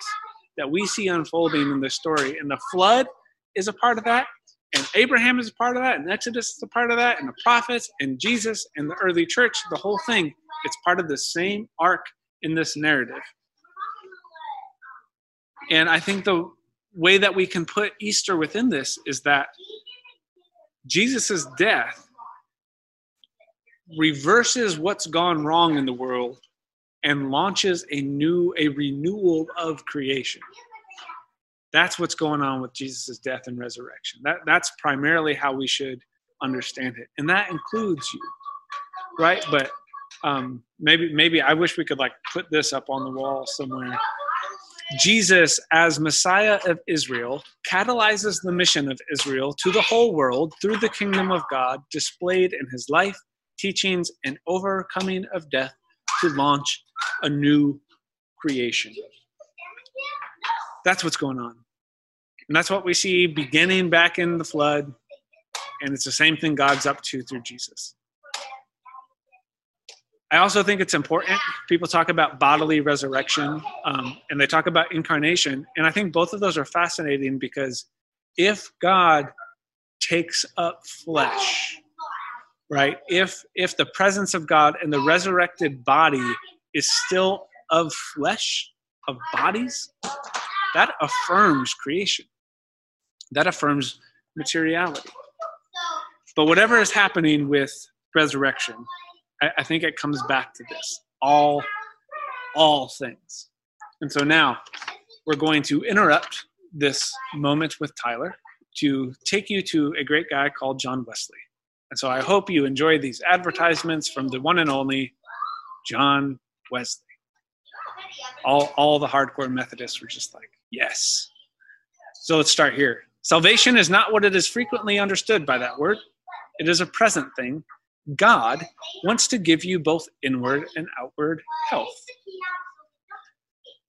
that we see unfolding in this story. And the flood is a part of that, and Abraham is a part of that, and Exodus is a part of that, and the prophets, and Jesus, and the early church, the whole thing, it's part of the same arc in this narrative. And I think the way that we can put Easter within this is that Jesus' death reverses what's gone wrong in the world and launches a new a renewal of creation. That's what's going on with jesus' death and resurrection. That, that's primarily how we should understand it. And that includes you right? But um, maybe maybe i wish we could like put this up on the wall somewhere jesus as messiah of israel catalyzes the mission of israel to the whole world through the kingdom of god displayed in his life teachings, and overcoming of death to launch a new creation. That's what's going on. And that's what we see beginning back in the flood. And it's the same thing God's up to through Jesus. I also think it's important. People talk about bodily resurrection um, and they talk about incarnation. And I think both of those are fascinating because if God takes up flesh, right if if the presence of god and the resurrected body is still of flesh of bodies that affirms creation that affirms materiality but whatever is happening with resurrection I, I think it comes back to this all all things and so now we're going to interrupt this moment with tyler to take you to a great guy called john wesley and so I hope you enjoy these advertisements from the one and only John Wesley. All, all the hardcore Methodists were just like, yes. So let's start here. Salvation is not what it is frequently understood by that word, it is a present thing. God wants to give you both inward and outward health.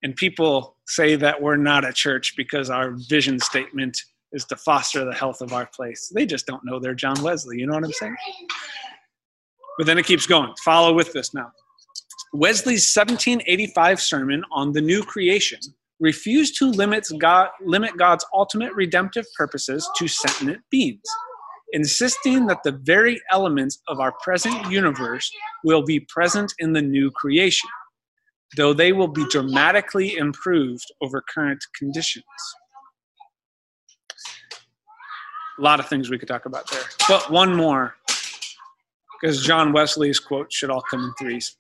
And people say that we're not a church because our vision statement is to foster the health of our place. They just don't know they're John Wesley. You know what I'm saying? But then it keeps going. Follow with this now. Wesley's 1785 sermon on the new creation refused to limit, God, limit God's ultimate redemptive purposes to sentient beings, insisting that the very elements of our present universe will be present in the new creation, though they will be dramatically improved over current conditions a lot of things we could talk about there. But one more, because John Wesley's quote should all come in threes.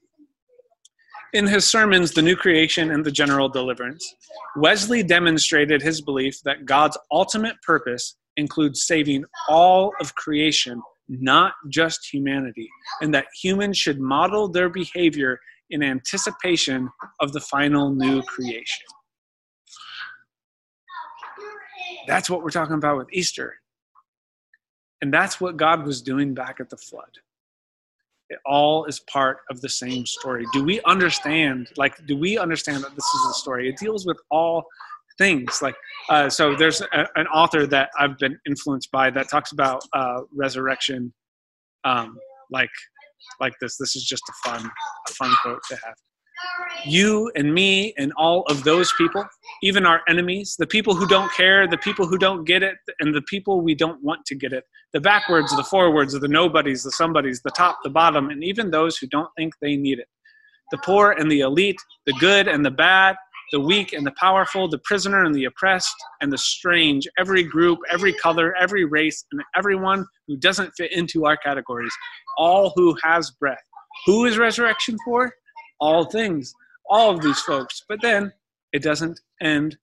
In his sermons, The New Creation and The General Deliverance, Wesley demonstrated his belief that God's ultimate purpose includes saving all of creation, not just humanity, and that humans should model their behavior in anticipation of the final new creation. That's what we're talking about with Easter. And that's what God was doing back at the flood. It all is part of the same story. Do we understand? Like, do we understand that this is a story? It deals with all things. Like, uh, so there's a, an author that I've been influenced by that talks about uh, resurrection, um, like like this. This is just a fun, a fun quote to have. You and me and all of those people, even our enemies, the people who don't care, the people who don't get it, and the people we don't want to get it, the backwards, the forwards, the nobodies, the somebodies, the top, the bottom, and even those who don't think they need it. The poor and the elite, the good and the bad, the weak and the powerful, the prisoner and the oppressed, and the strange, every group, every color, every race, and everyone who doesn't fit into our categories, all who has breath. Who is resurrection for? All things, all of these folks. But then it doesn't end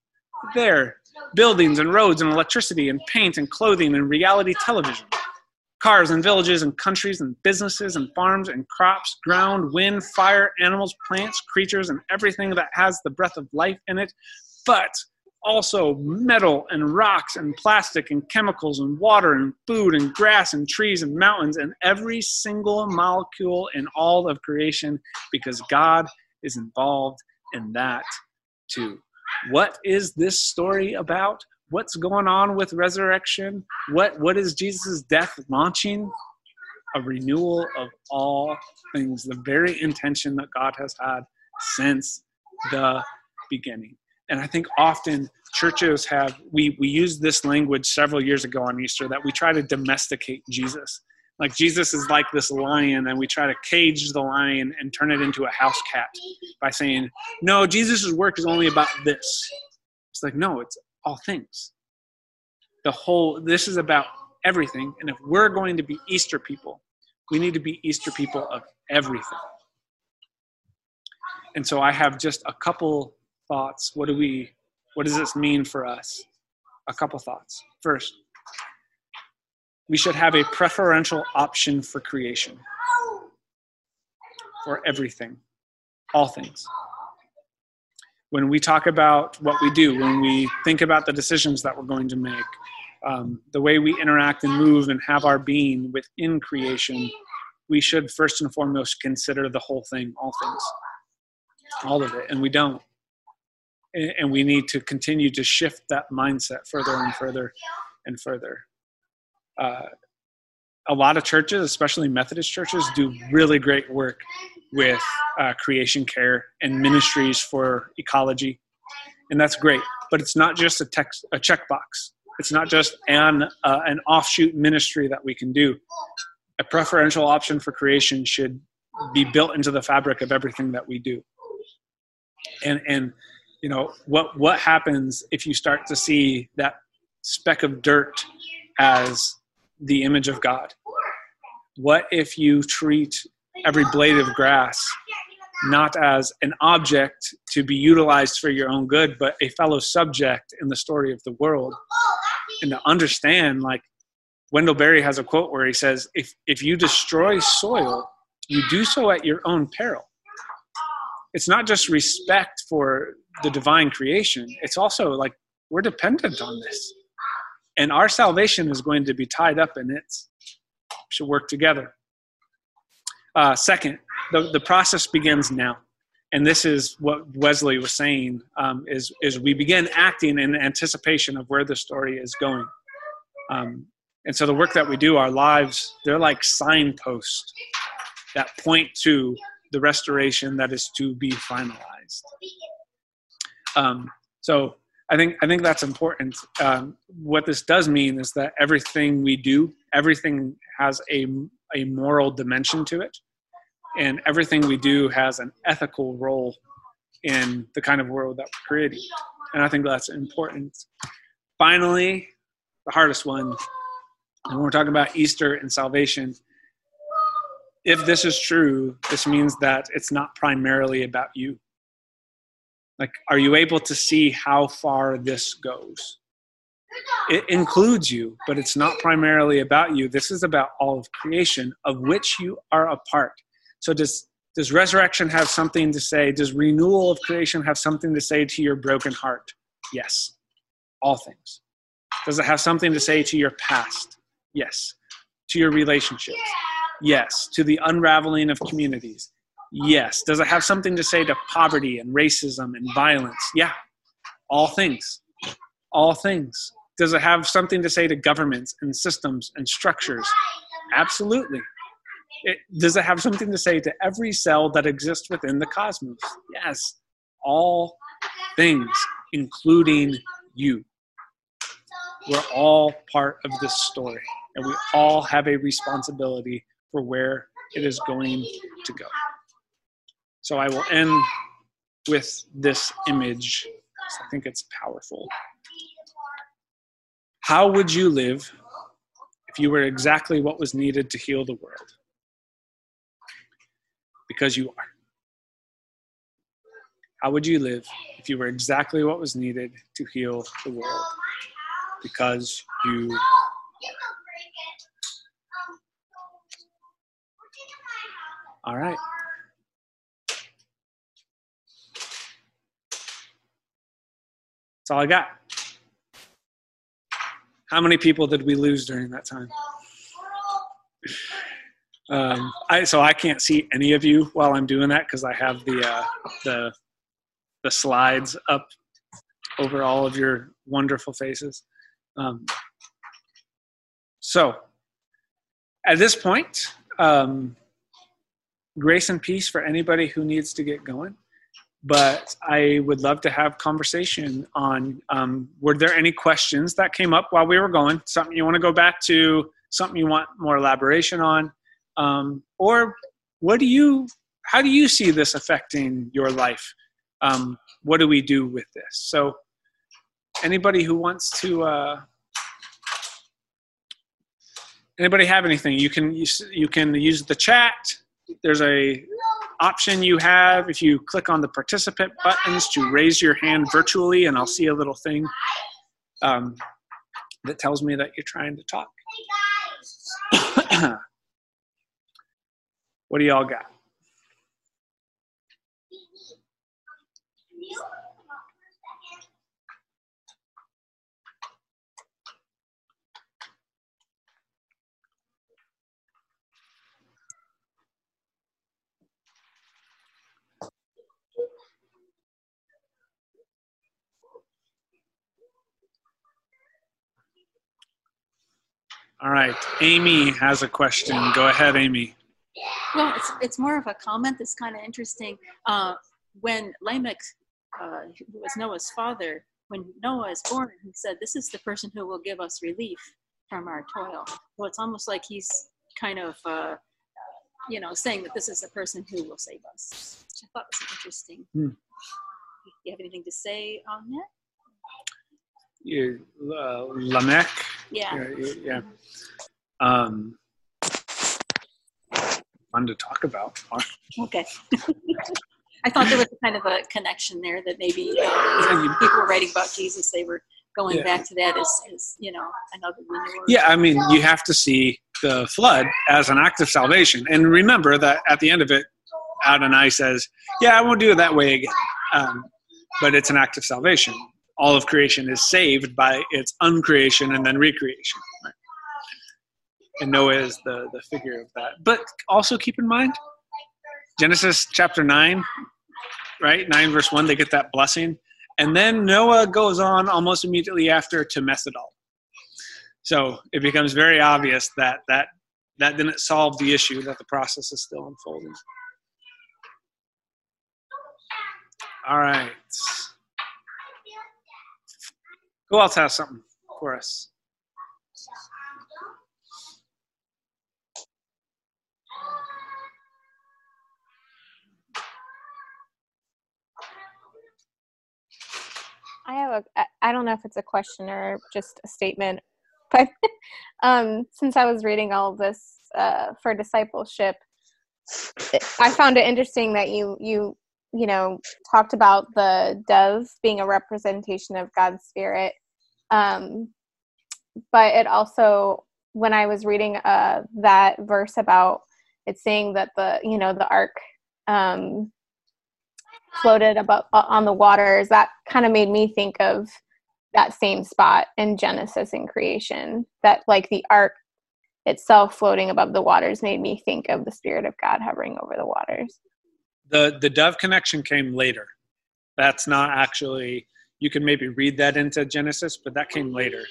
there. Buildings and roads and electricity and paint and clothing and reality television cars and villages and countries and businesses and farms and crops, ground, wind, fire, animals, plants, creatures, and everything that has the breath of life in it, but also metal and rocks and plastic and chemicals and water and food and grass and trees and mountains and every single molecule in all of creation because God is involved in that too. What is this story about? What's going on with resurrection? What what is jesus' death launching? A renewal of all things the very intention that god has had since the beginning. And i think often churches have we we used this language several years ago on easter that we try to domesticate jesus. Like jesus is like this lion and we try to cage the lion and turn it into a house cat by saying no jesus' work is only about this. It's like no it's all things. The whole, this is about everything. And if we're going to be Easter people, we need to be Easter people of everything. And so I have just a couple thoughts. What do we, what does this mean for us? A couple thoughts. First, we should have a preferential option for creation for everything, all things when we talk about what we do, when we think about the decisions that we're going to make, um, the way we interact and move and have our being within creation, we should first and foremost consider the whole thing, all things, all of it, and we don't. And we need to continue to shift that mindset further and further and further. Uh, a lot of churches, especially Methodist churches, do really great work with uh, creation care and ministries for ecology, and that's great. But it's not just a text a checkbox. It's not just an uh, an offshoot ministry that we can do. A preferential option for creation should be built into the fabric of everything that we do. And and you know what what happens if you start to see that speck of dirt as the image of God? What if you treat every blade of grass not as an object to be utilized for your own good, but a fellow subject in the story of the world. And to understand, like Wendell Berry has a quote where he says, if, if you destroy soil, you do so at your own peril. It's not just respect for the divine creation, it's also like we're dependent on this. And our salvation is going to be tied up in it. We should work together. Uh, second, the, the process begins now. And this is what Wesley was saying um, is, is we begin acting in anticipation of where the story is going. Um, and so the work that we do, our lives, they're like signposts that point to the restoration that is to be finalized. Um, so I think I think that's important. Um, what this does mean is that everything we do, everything has a a moral dimension to it. And everything we do has an ethical role in the kind of world that we're creating. And i think that's important. Finally the hardest one and when we're talking about easter and salvation if this is true this means that it's not primarily about you. Like are you able to see how far this goes it includes you, but it's not primarily about you. This is about all of creation, of which you are a part. So does does resurrection have something to say? Does renewal of creation have something to say to your broken heart? Yes. All things. Does it have something to say to your past? Yes. To your relationships? Yes. To the unraveling of communities? Yes. Does it have something to say to poverty and racism and violence? Yeah. All things. All things. Does it have something to say to governments and systems and structures? Absolutely. It, does it have something to say to every cell that exists within the cosmos? Yes. All things, including you. We're all part of this story, and we all have a responsibility for where it is going to go. So I will end with this image. I think it's powerful. How would you live if you were exactly what was needed to heal the world? Because you are. How would you live if you were exactly what was needed to heal the world? Because you. All right. That's all I got. How many people did we lose during that time? Um, I, so I can't see any of you while I'm doing that because I have the uh, the the slides up over all of your wonderful faces. Um, so at this point, um, grace and peace for anybody who needs to get going but I would love to have conversation on um, were there any questions that came up while we were going, something you want to go back to, something you want more elaboration on, um, or what do you, how do you see this affecting your life? Um, what do we do with this? So anybody who wants to, uh, anybody have anything, you can, use, you can use the chat. There's a option you have if you click on the participant buttons to raise your hand virtually, and I'll see a little thing um, that tells me that you're trying to talk. what do y'all got? All right, Amy has a question. Go ahead, Amy. Well, it's, it's more of a comment that's kind of interesting. Uh, when Lamech, uh, who was Noah's father, when Noah is born, he said, This is the person who will give us relief from our toil. So it's almost like he's kind of, uh, you know, saying that this is the person who will save us, which I thought was interesting. Hmm. Do you have anything to say on that? you, uh, Lamech. Yeah. Yeah. Um, fun to talk about. Okay. I thought there was kind of a connection there that maybe uh, people were writing about Jesus, they were going yeah. back to that as, as you know another. Yeah, I mean, you have to see the flood as an act of salvation, and remember that at the end of it, Adonai says, "Yeah, I won't do it that way again." Um, but it's an act of salvation all of creation is saved by its uncreation and then recreation. Right? And Noah is the, the figure of that. But also keep in mind, Genesis chapter 9, right? 9 verse 1, they get that blessing. And then Noah goes on almost immediately after to Methodol. So it becomes very obvious that that, that didn't solve the issue, that the process is still unfolding. All right. Who else has something for us? I have a, I don't know if it's a question or just a statement, but um, since I was reading all of this uh, for discipleship, I found it interesting that you, you, you know, talked about the dove being a representation of God's spirit um, but it also, when I was reading uh, that verse about it saying that the, you know, the ark um, floated above uh, on the waters, that kind of made me think of that same spot in Genesis in creation. That like the ark itself floating above the waters made me think of the Spirit of God hovering over the waters. The the dove connection came later. That's not actually you can maybe read that into Genesis, but that came later.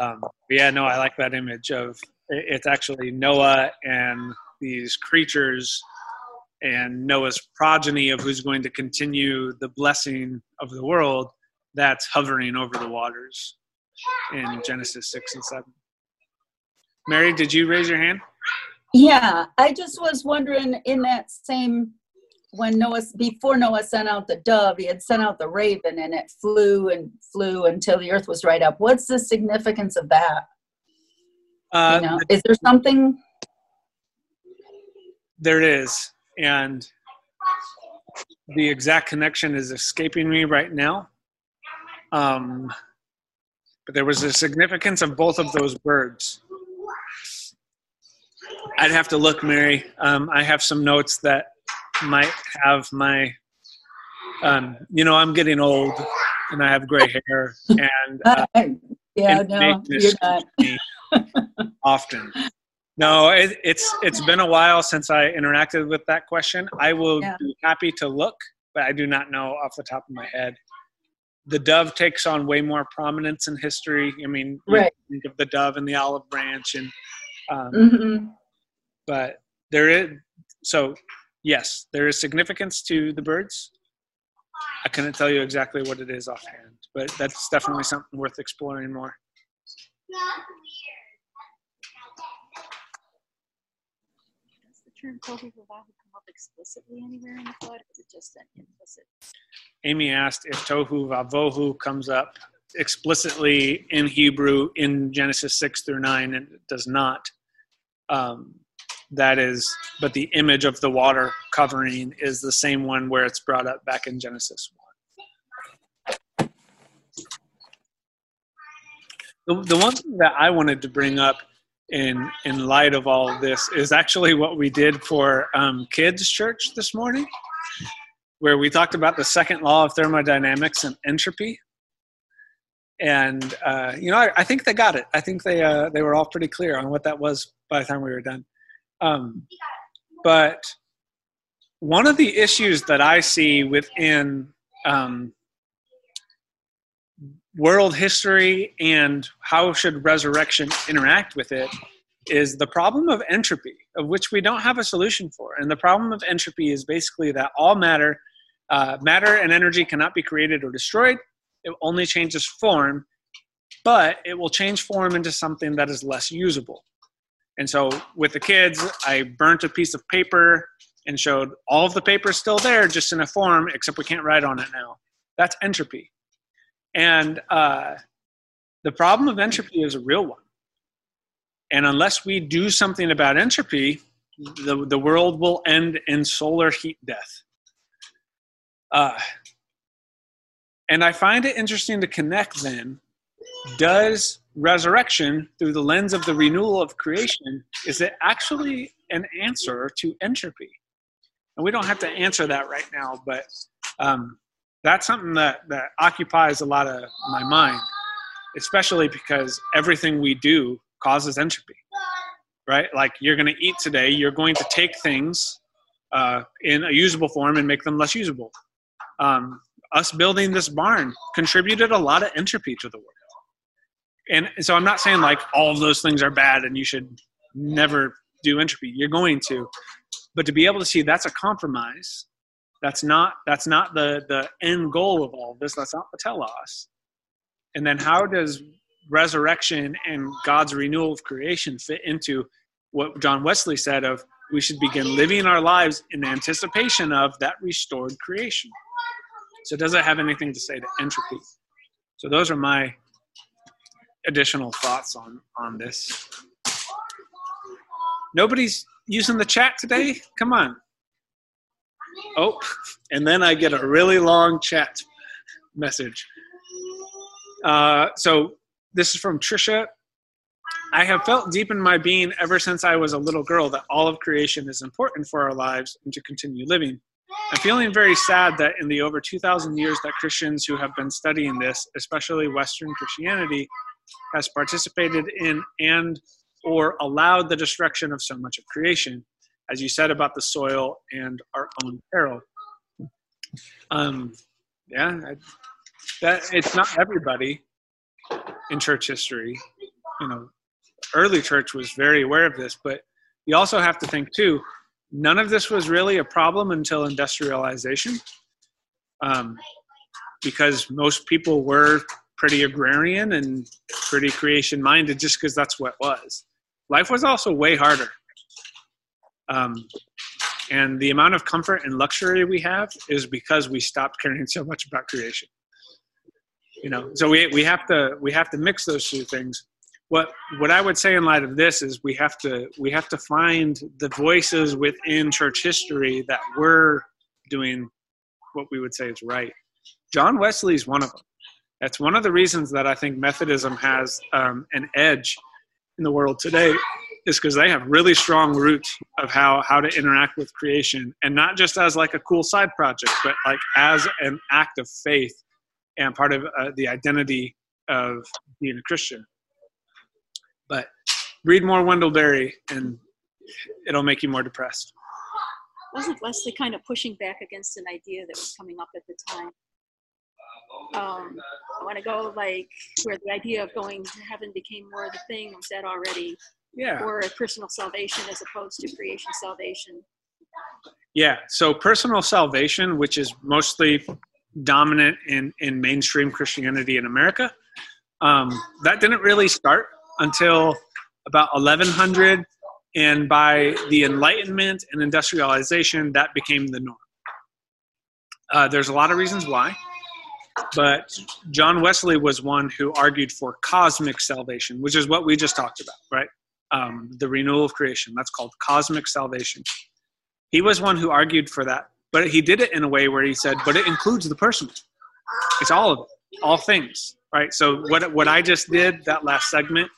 Um, yeah, no, I like that image of it's actually Noah and these creatures and Noah's progeny of who's going to continue the blessing of the world that's hovering over the waters in Genesis 6 and 7. Mary, did you raise your hand? Yeah, I just was wondering in that same when Noah before Noah sent out the dove, he had sent out the raven and it flew and flew until the earth was right up. What's the significance of that? Uh, you know, is there something? There is, and the exact connection is escaping me right now. Um, but there was a significance of both of those birds. I'd have to look, Mary. Um, I have some notes that might have my, um, you know, I'm getting old and I have gray hair, and uh, yeah, no, you're not. often. No, it, it's it's been a while since I interacted with that question. I will yeah. be happy to look, but I do not know off the top of my head. The dove takes on way more prominence in history. I mean, right. think of the dove and the olive branch, and um, mm-hmm. but there is so yes, there is significance to the birds. I couldn't tell you exactly what it is offhand, but that's definitely something worth exploring more. Does the term tohu come up explicitly anywhere in the flood? Or is it just an implicit? Amy asked if tohu vavohu comes up explicitly in Hebrew in Genesis 6 through 9, and it does not. Um, that is, but the image of the water covering is the same one where it's brought up back in Genesis 1. The, the one thing that I wanted to bring up in in light of all of this is actually what we did for um, kids church this morning where we talked about the second law of thermodynamics and entropy. And uh, you know I, I, think they got it. I think they uh, they were all pretty clear on what that was by the time we were done um, but one of the issues that i see within um, world history and how should resurrection interact with it is the problem of entropy, of which we don't have a solution for. And the problem of entropy is basically that all matter, uh, matter and energy cannot be created or destroyed. It only changes form, but it will change form into something that is less usable. And so with the kids, I burnt a piece of paper and showed all of the paper still there, just in a form, except we can't write on it now. That's entropy. And uh, the problem of entropy is a real one. And unless we do something about entropy, the, the world will end in solar heat death. Uh, and I find it interesting to connect then does resurrection through the lens of the renewal of creation is it actually an answer to entropy? And we don't have to answer that right now but um, that's something that that occupies a lot of my mind especially because everything we do causes entropy right? Like you're going to eat today you're going to take things uh, in a usable form and make them less usable. Um, us building this barn contributed a lot of entropy to the world and so i'm not saying like all of those things are bad and you should never do entropy you're going to but to be able to see that's a compromise that's not that's not the the end goal of all of this. That's not the telos. And then how does resurrection and God's renewal of creation fit into what John Wesley said of we should begin living our lives in anticipation of that restored creation. So does it have anything to say to entropy? So those are my additional thoughts on on this. Nobody's using the chat today? Come on. Oh, and then I get a really long chat message. Uh, so this is from Trisha. I have felt deep in my being ever since I was a little girl that all of creation is important for our lives and to continue living. I'm feeling very sad that in the over 2,000 years that Christians who have been studying this, especially Western Christianity, has participated in and or allowed the destruction of so much of creation as you said about the soil and our own peril. Um, yeah, I, that it's not everybody in church history. You know, early church was very aware of this, but you also have to think too none of this was really a problem until industrialization um, because most people were pretty agrarian and pretty creation minded just because that's what was life was also way harder um, and the amount of comfort and luxury we have is because we stopped caring so much about creation you know so we, we have to we have to mix those two things what what I would say in light of this is we have to we have to find the voices within church history that were doing what we would say is right. John Wesley is one of them. That's one of the reasons that I think Methodism has um, an edge in the world today, is because they have really strong roots of how how to interact with creation, and not just as like a cool side project, but like as an act of faith and part of uh, the identity of being a Christian. But read more Wendell Berry, and it'll make you more depressed. Wasn't Wesley kind of pushing back against an idea that was coming up at the time? Um, I want to go like where the idea of going to heaven became more of the thing. Was that already? Yeah. Or personal salvation as opposed to creation salvation. Yeah. So personal salvation, which is mostly dominant in in mainstream Christianity in America, um, that didn't really start until about 1100 and by the enlightenment and industrialization that became the norm uh, there's a lot of reasons why but john wesley was one who argued for cosmic salvation which is what we just talked about right? Um, the renewal of creation. That's called cosmic salvation. He was one who argued for that. But he did it in a way where he said but it includes the personal it's all of it all things right? So what what i just did that last segment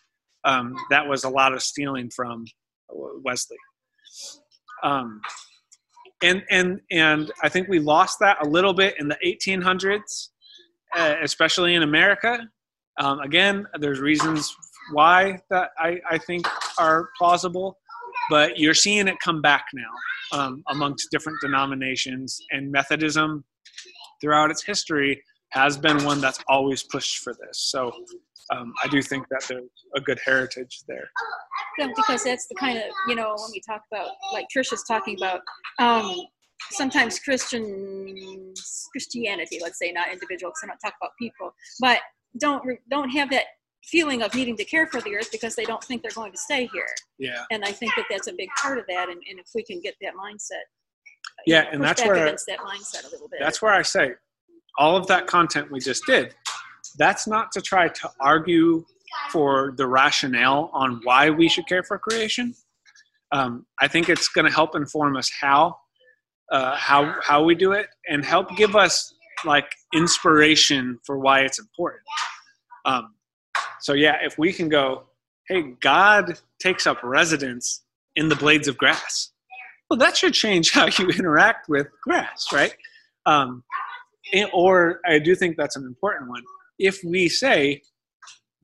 um, that was a lot of stealing from Wesley. Um, and and and I think we lost that a little bit in the 1800s, uh, especially in America. Um, again, there's reasons why that I, I think are plausible, but you're seeing it come back now um, amongst different denominations and Methodism throughout its history has been one that's always pushed for this. So um, I do think that there's a good heritage there. Yeah, because that's the kind of you know when we talk about like Trish is talking about um, sometimes Christian Christianity, let's say not individuals, I don't talk about people, but don't don't have that feeling of needing to care for the earth because they don't think they're going to stay here. Yeah. And I think that that's a big part of that, and, and if we can get that mindset. Yeah, know, and that's where against that mindset a little bit. that's where I say all of that content we just did. That's not to try to argue for the rationale on why we should care for creation. Um, I think it's going to help inform us how uh, how how we do it and help give us like inspiration for why it's important. Um, so yeah, if we can go, hey, God takes up residence in the blades of grass. Well, that should change how you interact with grass, right? Um, and, or I do think that's an important one. If we say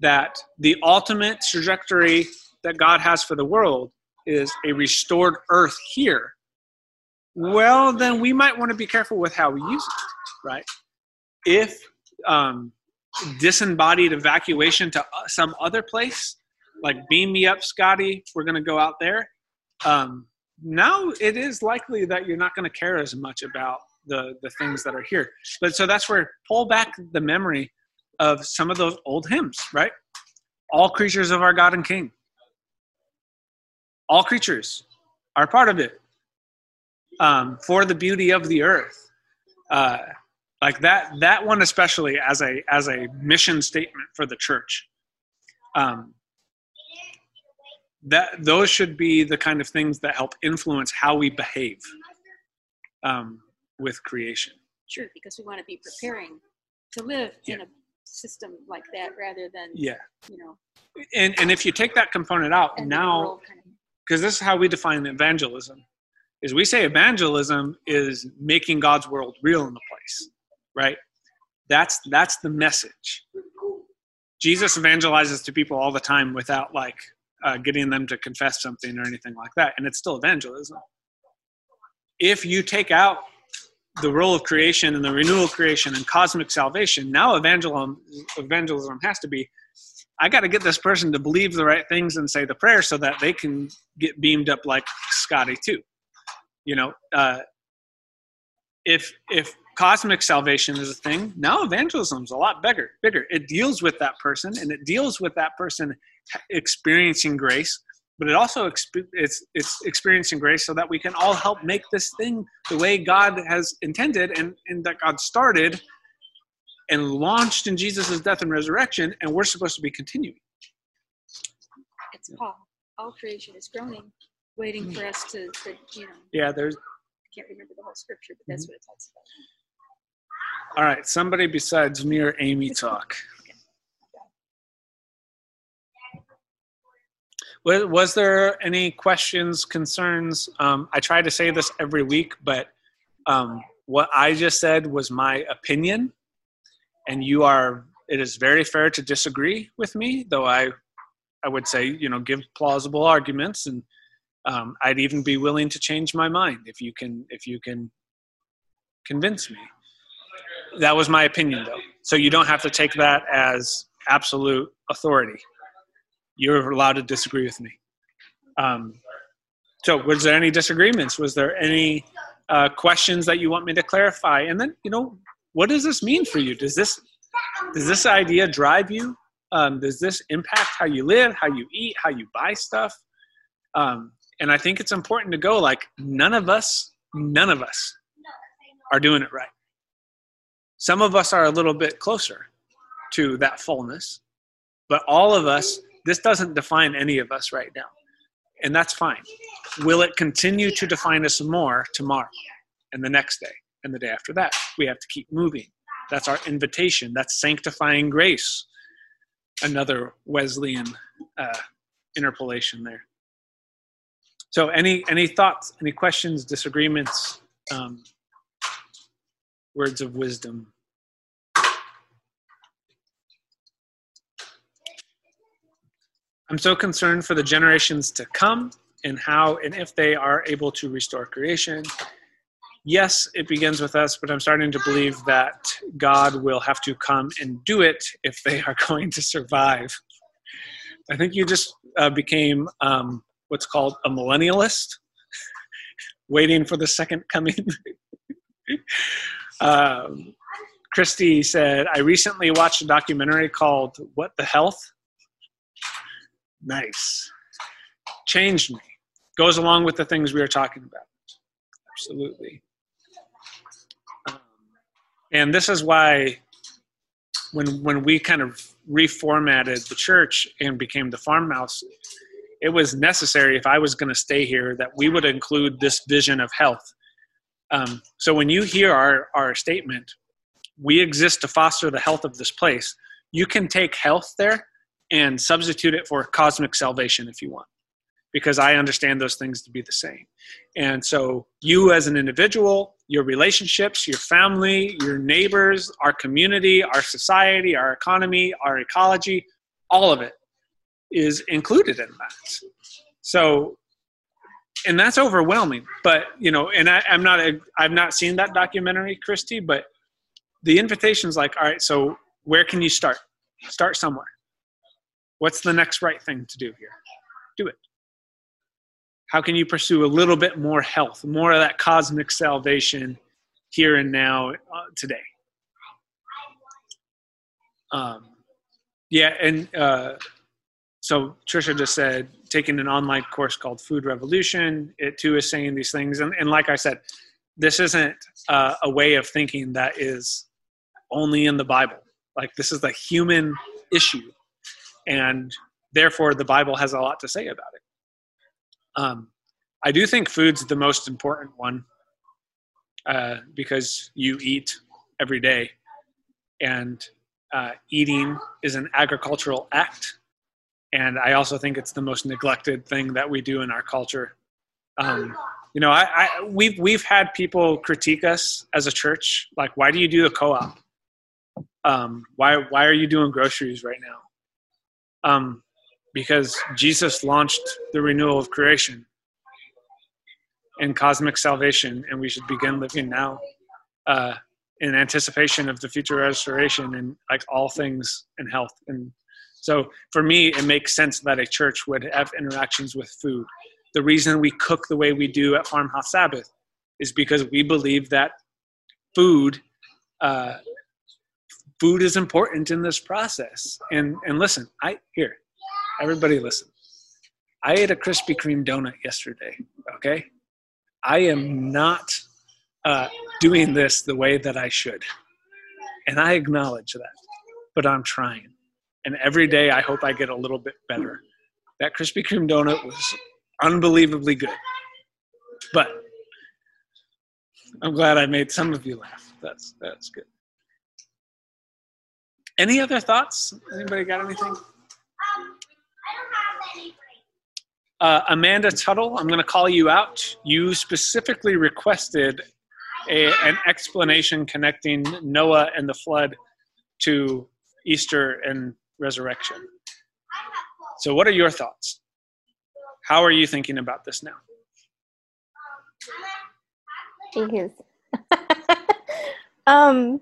that the ultimate trajectory that God has for the world is a restored earth here, well, then we might want to be careful with how we use it, right? If um, disembodied evacuation to uh, some other place, like beam me up, Scotty, we're going to go out there. Um, now it is likely that you're not going to care as much about the the things that are here. But so that's where pull back the memory of some of those old hymns, right? All creatures of our God and King. All creatures are part of it. Um, for the beauty of the earth, uh, like that that one especially as a as a mission statement for the church. Um, that those should be the kind of things that help influence how we behave um, with creation. Sure, because we want to be preparing to live in a system like that rather than Yeah, you know and and if you take that component out end of the now, world kind of because this is how we define evangelism, is we say evangelism is making God's world real in the place, right? That's that's the message. Jesus evangelizes to people all the time without like uh, getting them to confess something or anything like that, and it's still evangelism. If you take out the role of creation and the renewal of creation and cosmic salvation, now evangelism evangelism has to be I got to get this person to believe the right things and say the prayer so that they can get beamed up like Scotty too. You know, uh, if if cosmic salvation is a thing, now evangelism is a lot bigger. Bigger. It deals with that person and it deals with that person experiencing grace, but it also exp- it's it's experiencing grace so that we can all help make this thing the way God has intended and and that God started and launched in Jesus' death and resurrection, and we're supposed to be continuing. It's Paul. All creation is groaning, waiting for us to, to you know, Yeah, there's I can't remember the whole scripture, but that's what it talks about. all right. Somebody besides me or Amy talk. Was, was there any questions, concerns? Um, I try to say this every week, but um, what I just said was my opinion, and you are. It is very fair to disagree with me, though I, I would say you know give plausible arguments, and um, I'd even be willing to change my mind if you can if you can convince me. That was my opinion, though. So you don't have to take that as absolute authority. You're allowed to disagree with me. Um, so, was there any disagreements? Was there any uh, questions that you want me to clarify? And then, you know, what does this mean for you? Does this does this idea drive you? Um, does this impact how you live, how you eat, how you buy stuff? Um, and I think it's important to go like none of us, none of us are doing it right. Some of us are a little bit closer to that fullness, but all of us, this doesn't define any of us right now. And that's fine. Will it continue to define us more tomorrow and the next day and the day after that? We have to keep moving. That's our invitation. That's sanctifying grace. Another Wesleyan uh, interpolation there. So, any any thoughts, any questions, disagreements, um, words of wisdom? I'm so concerned for the generations to come and how and if they are able to restore creation. Yes, it begins with us, but I'm starting to believe that God will have to come and do it if they are going to survive. I think you just uh, became um, what's called a millennialist, waiting for the second coming. um, Christy said, I recently watched a documentary called What the Health? Nice. Changed me. Goes along with the things we were talking about. Absolutely. Um, and this is why when when we kind of reformatted the church and became the farmhouse, it was necessary if I was going to stay here that we would include this vision of health. Um, so when you hear our, our statement, we exist to foster the health of this place, you can take health there and substitute it for cosmic salvation if you want, because I understand those things to be the same. And so you as an individual, your relationships, your family, your neighbors, our community, our society, our economy, our ecology, all of it is included in that. So, and that's overwhelming. But you know, and I, I'm not a, I've not seen that documentary, Christy. But the invitation's like, all right, so where can you start? Start somewhere. What's the next right thing to do here? Do it. How can you pursue a little bit more health, more of that cosmic salvation here and now uh, today? Um, yeah, and uh, so Trisha just said taking an online course called Food Revolution. It too is saying these things, and, and like I said, this isn't uh, a way of thinking that is only in the Bible. Like this is a human issue, and therefore the Bible has a lot to say about it. Um, I do think food's the most important one uh, because you eat every day, and uh, eating is an agricultural act and I also think it's the most neglected thing that we do in our culture. Um, you know, I, I, we've we've had people critique us as a church, like, why do you do the co-op? Um, why why are you doing groceries right now? Um, because Jesus launched the renewal of creation and cosmic salvation, and we should begin living now uh, in anticipation of the future restoration and like all things in health and So for me, it makes sense that a church would have interactions with food. The reason we cook the way we do at Farmhouse Sabbath is because we believe that food uh, food is important in this process. And and listen, I here, everybody listen. I ate a Krispy Kreme donut yesterday. Okay, I am not uh, doing this the way that I should, and I acknowledge that. But I'm trying, and every day I hope I get a little bit better. That Krispy Kreme donut was unbelievably good, but I'm glad I made some of you laugh. That's that's good. Any other thoughts? Anybody got anything? Um I don't have any brain. Uh, Amanda Tuttle, I'm going to call you out. You specifically requested a, an explanation connecting Noah and the flood to Easter and resurrection. So, what are your thoughts? How are you thinking about this now? Um,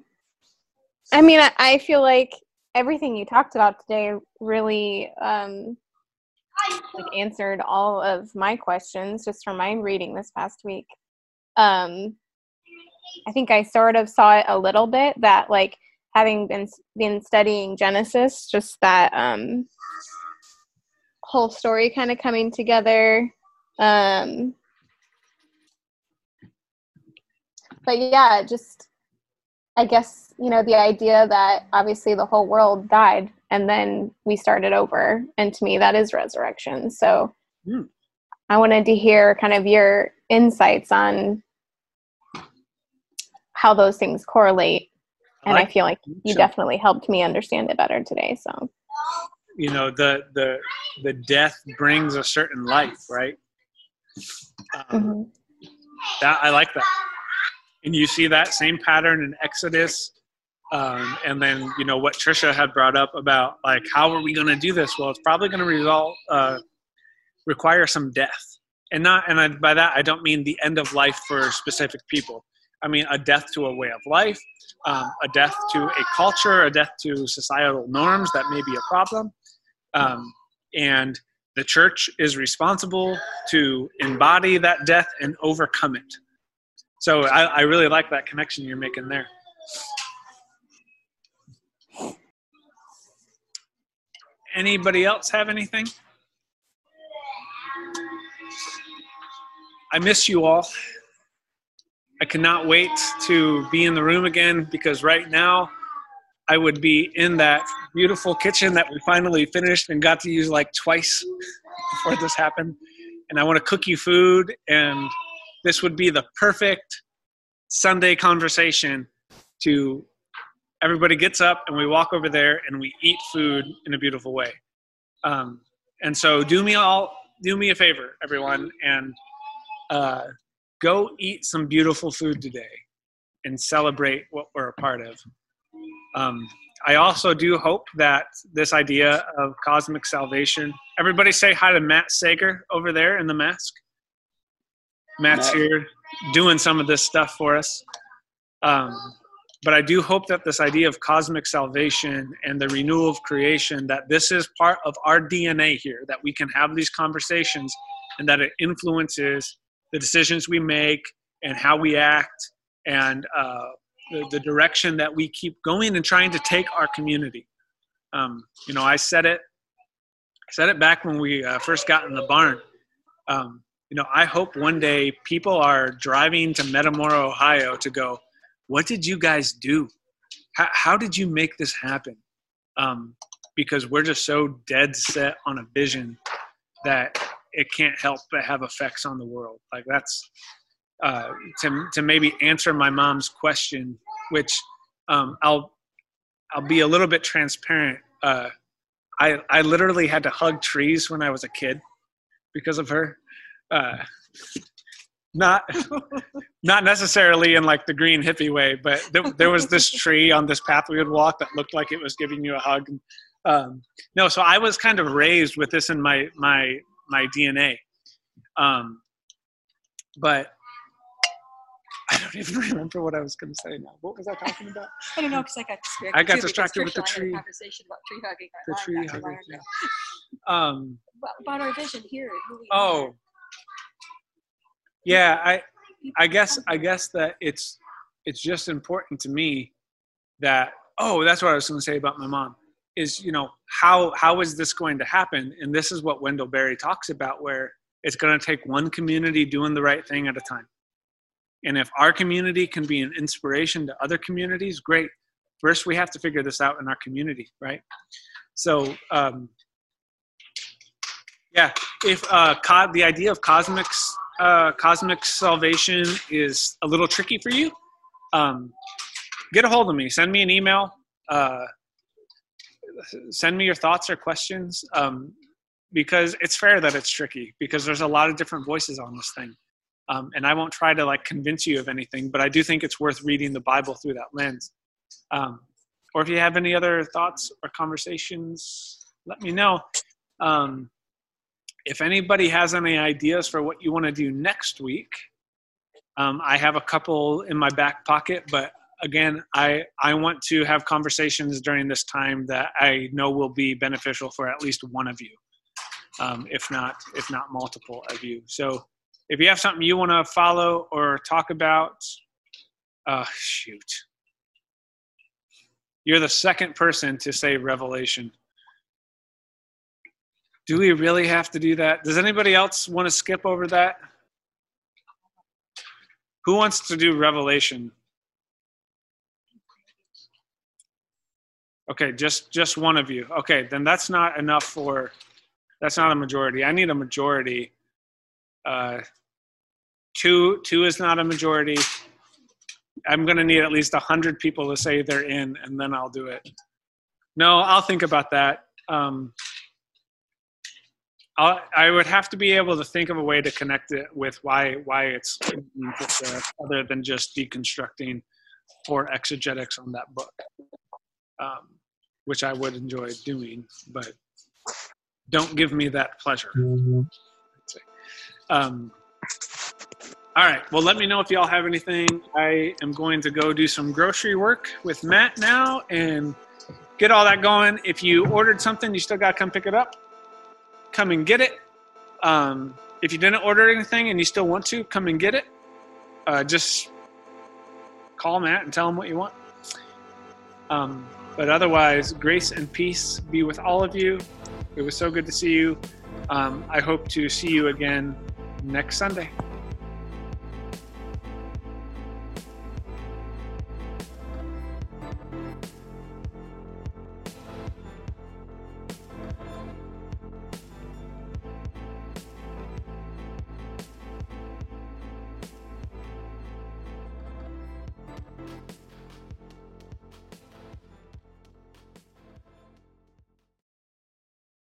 I mean, I, I feel like everything you talked about today really um, like answered all of my questions just from my reading this past week. Um, I think I sort of saw it a little bit that like having been been studying Genesis, just that um, whole story kind of coming together. Um, but yeah, just I guess, you know, the idea that obviously the whole world died and then we started over. And to me, that is resurrection. So mm. I wanted to hear kind of your insights on how those things correlate. And I, I feel like you definitely helped me understand it better today. So, you know, the, the, the death brings a certain life, right? Um, mm-hmm. That I like that and you see that same pattern in Exodus. Um, and then you know what Trisha had brought up about like how are we going to do this? Well, it's probably going to result uh, require some death, and not and I, by that I don't mean the end of life for specific people. I mean a death to a way of life, um, a death to a culture, a death to societal norms that may be a problem, um, and the church is responsible to embody that death and overcome it. So I, I really like that connection you're making there. Anybody else have anything? I miss you all. I cannot wait to be in the room again because right now I would be in that beautiful kitchen that we finally finished and got to use like twice before this happened. And I want to cook you food and this would be the perfect Sunday conversation to everybody gets up and we walk over there and we eat food in a beautiful way. Um, and so do me all do me a favor, everyone, and uh, go eat some beautiful food today and celebrate what we're a part of. Um, I also do hope that this idea of cosmic salvation. Everybody say hi to Matt Sager over there in the mask. Matt's Matt. here doing some of this stuff for us. Um, but I do hope that this idea of cosmic salvation and the renewal of creation, that this is part of our DNA here, that we can have these conversations and that it influences the decisions we make and how we act and uh, the, the, direction that we keep going and trying to take our community. Um, you know, I said it, said it back when we uh, first got in the barn. Um, you know, I hope one day people are driving to Metamora, Ohio to go, what did you guys do? How, how did you make this happen? Um, because we're just so dead set on a vision that it can't help but have effects on the world. Like that's uh, to to maybe answer my mom's question, which um, I'll I'll be a little bit transparent. Uh, I I literally had to hug trees when I was a kid because of her uh, not not necessarily in like the green hippie way, but there, there, was this tree on this path we would walk that looked like it was giving you a hug. Um, no, so I was kind of raised with this in my my my DNA, um, but I don't even remember what I was going to say now. What was I talking about? I don't know because I got distracted. I got distracted with the Trish and I had a tree. Conversation about tree hugging. The tree line not too hugging. Um, About, about our vision here. oh, are. yeah. I I guess I guess that it's it's just important to me that oh that's what I was going to say about my mom is you know how how is this going to happen? And this is what Wendell Berry talks about where it's going to take one community doing the right thing at a time. And if our community can be an inspiration to other communities great. First we have to figure this out in our community right? So um, yeah if uh, co- the idea of cosmic uh, cosmic salvation is a little tricky for you um, get a hold of me. Send me an email. Uh, send me your thoughts or questions um, because it's fair that it's tricky because there's a lot of different voices on this thing. Um, and i won't try to like convince you of anything but i do think it's worth reading the bible through that lens. Um, or if you have any other thoughts or conversations let me know. Um, if anybody has any ideas for what you want to do next week um, i have a couple in my back pocket but again i i want to have conversations during this time that i know will be beneficial for at least one of you um, if not if not multiple of you. So if you have something you want to follow or talk about uh, shoot. You're the second person to say revelation. Do we really have to do that? Does anybody else want to skip over that? Who wants to do revelation Okay, just just one of you. Okay, then that's not enough for that's not a majority. I need a majority. Uh, two two is not a majority. I'm going to need at least a hundred people to say they're in, and then I'll do it. No, I'll think about that. Um, I'll, I would have to be able to think of a way to connect it with why why it's other than just deconstructing or exegetics on that book um, which I would enjoy doing, but don't give me that pleasure. Um, all right. Well, let me know if y'all have anything. I am going to go do some grocery work with Matt now and get all that going. If you ordered something, you still got to come pick it up. Come and get it. Um, if you didn't order anything and you still want to, come and get it. Uh, just call Matt and tell him what you want. Um, but otherwise, grace and peace be with all of you. It was so good to see you. Um, I hope to see you again next Sunday.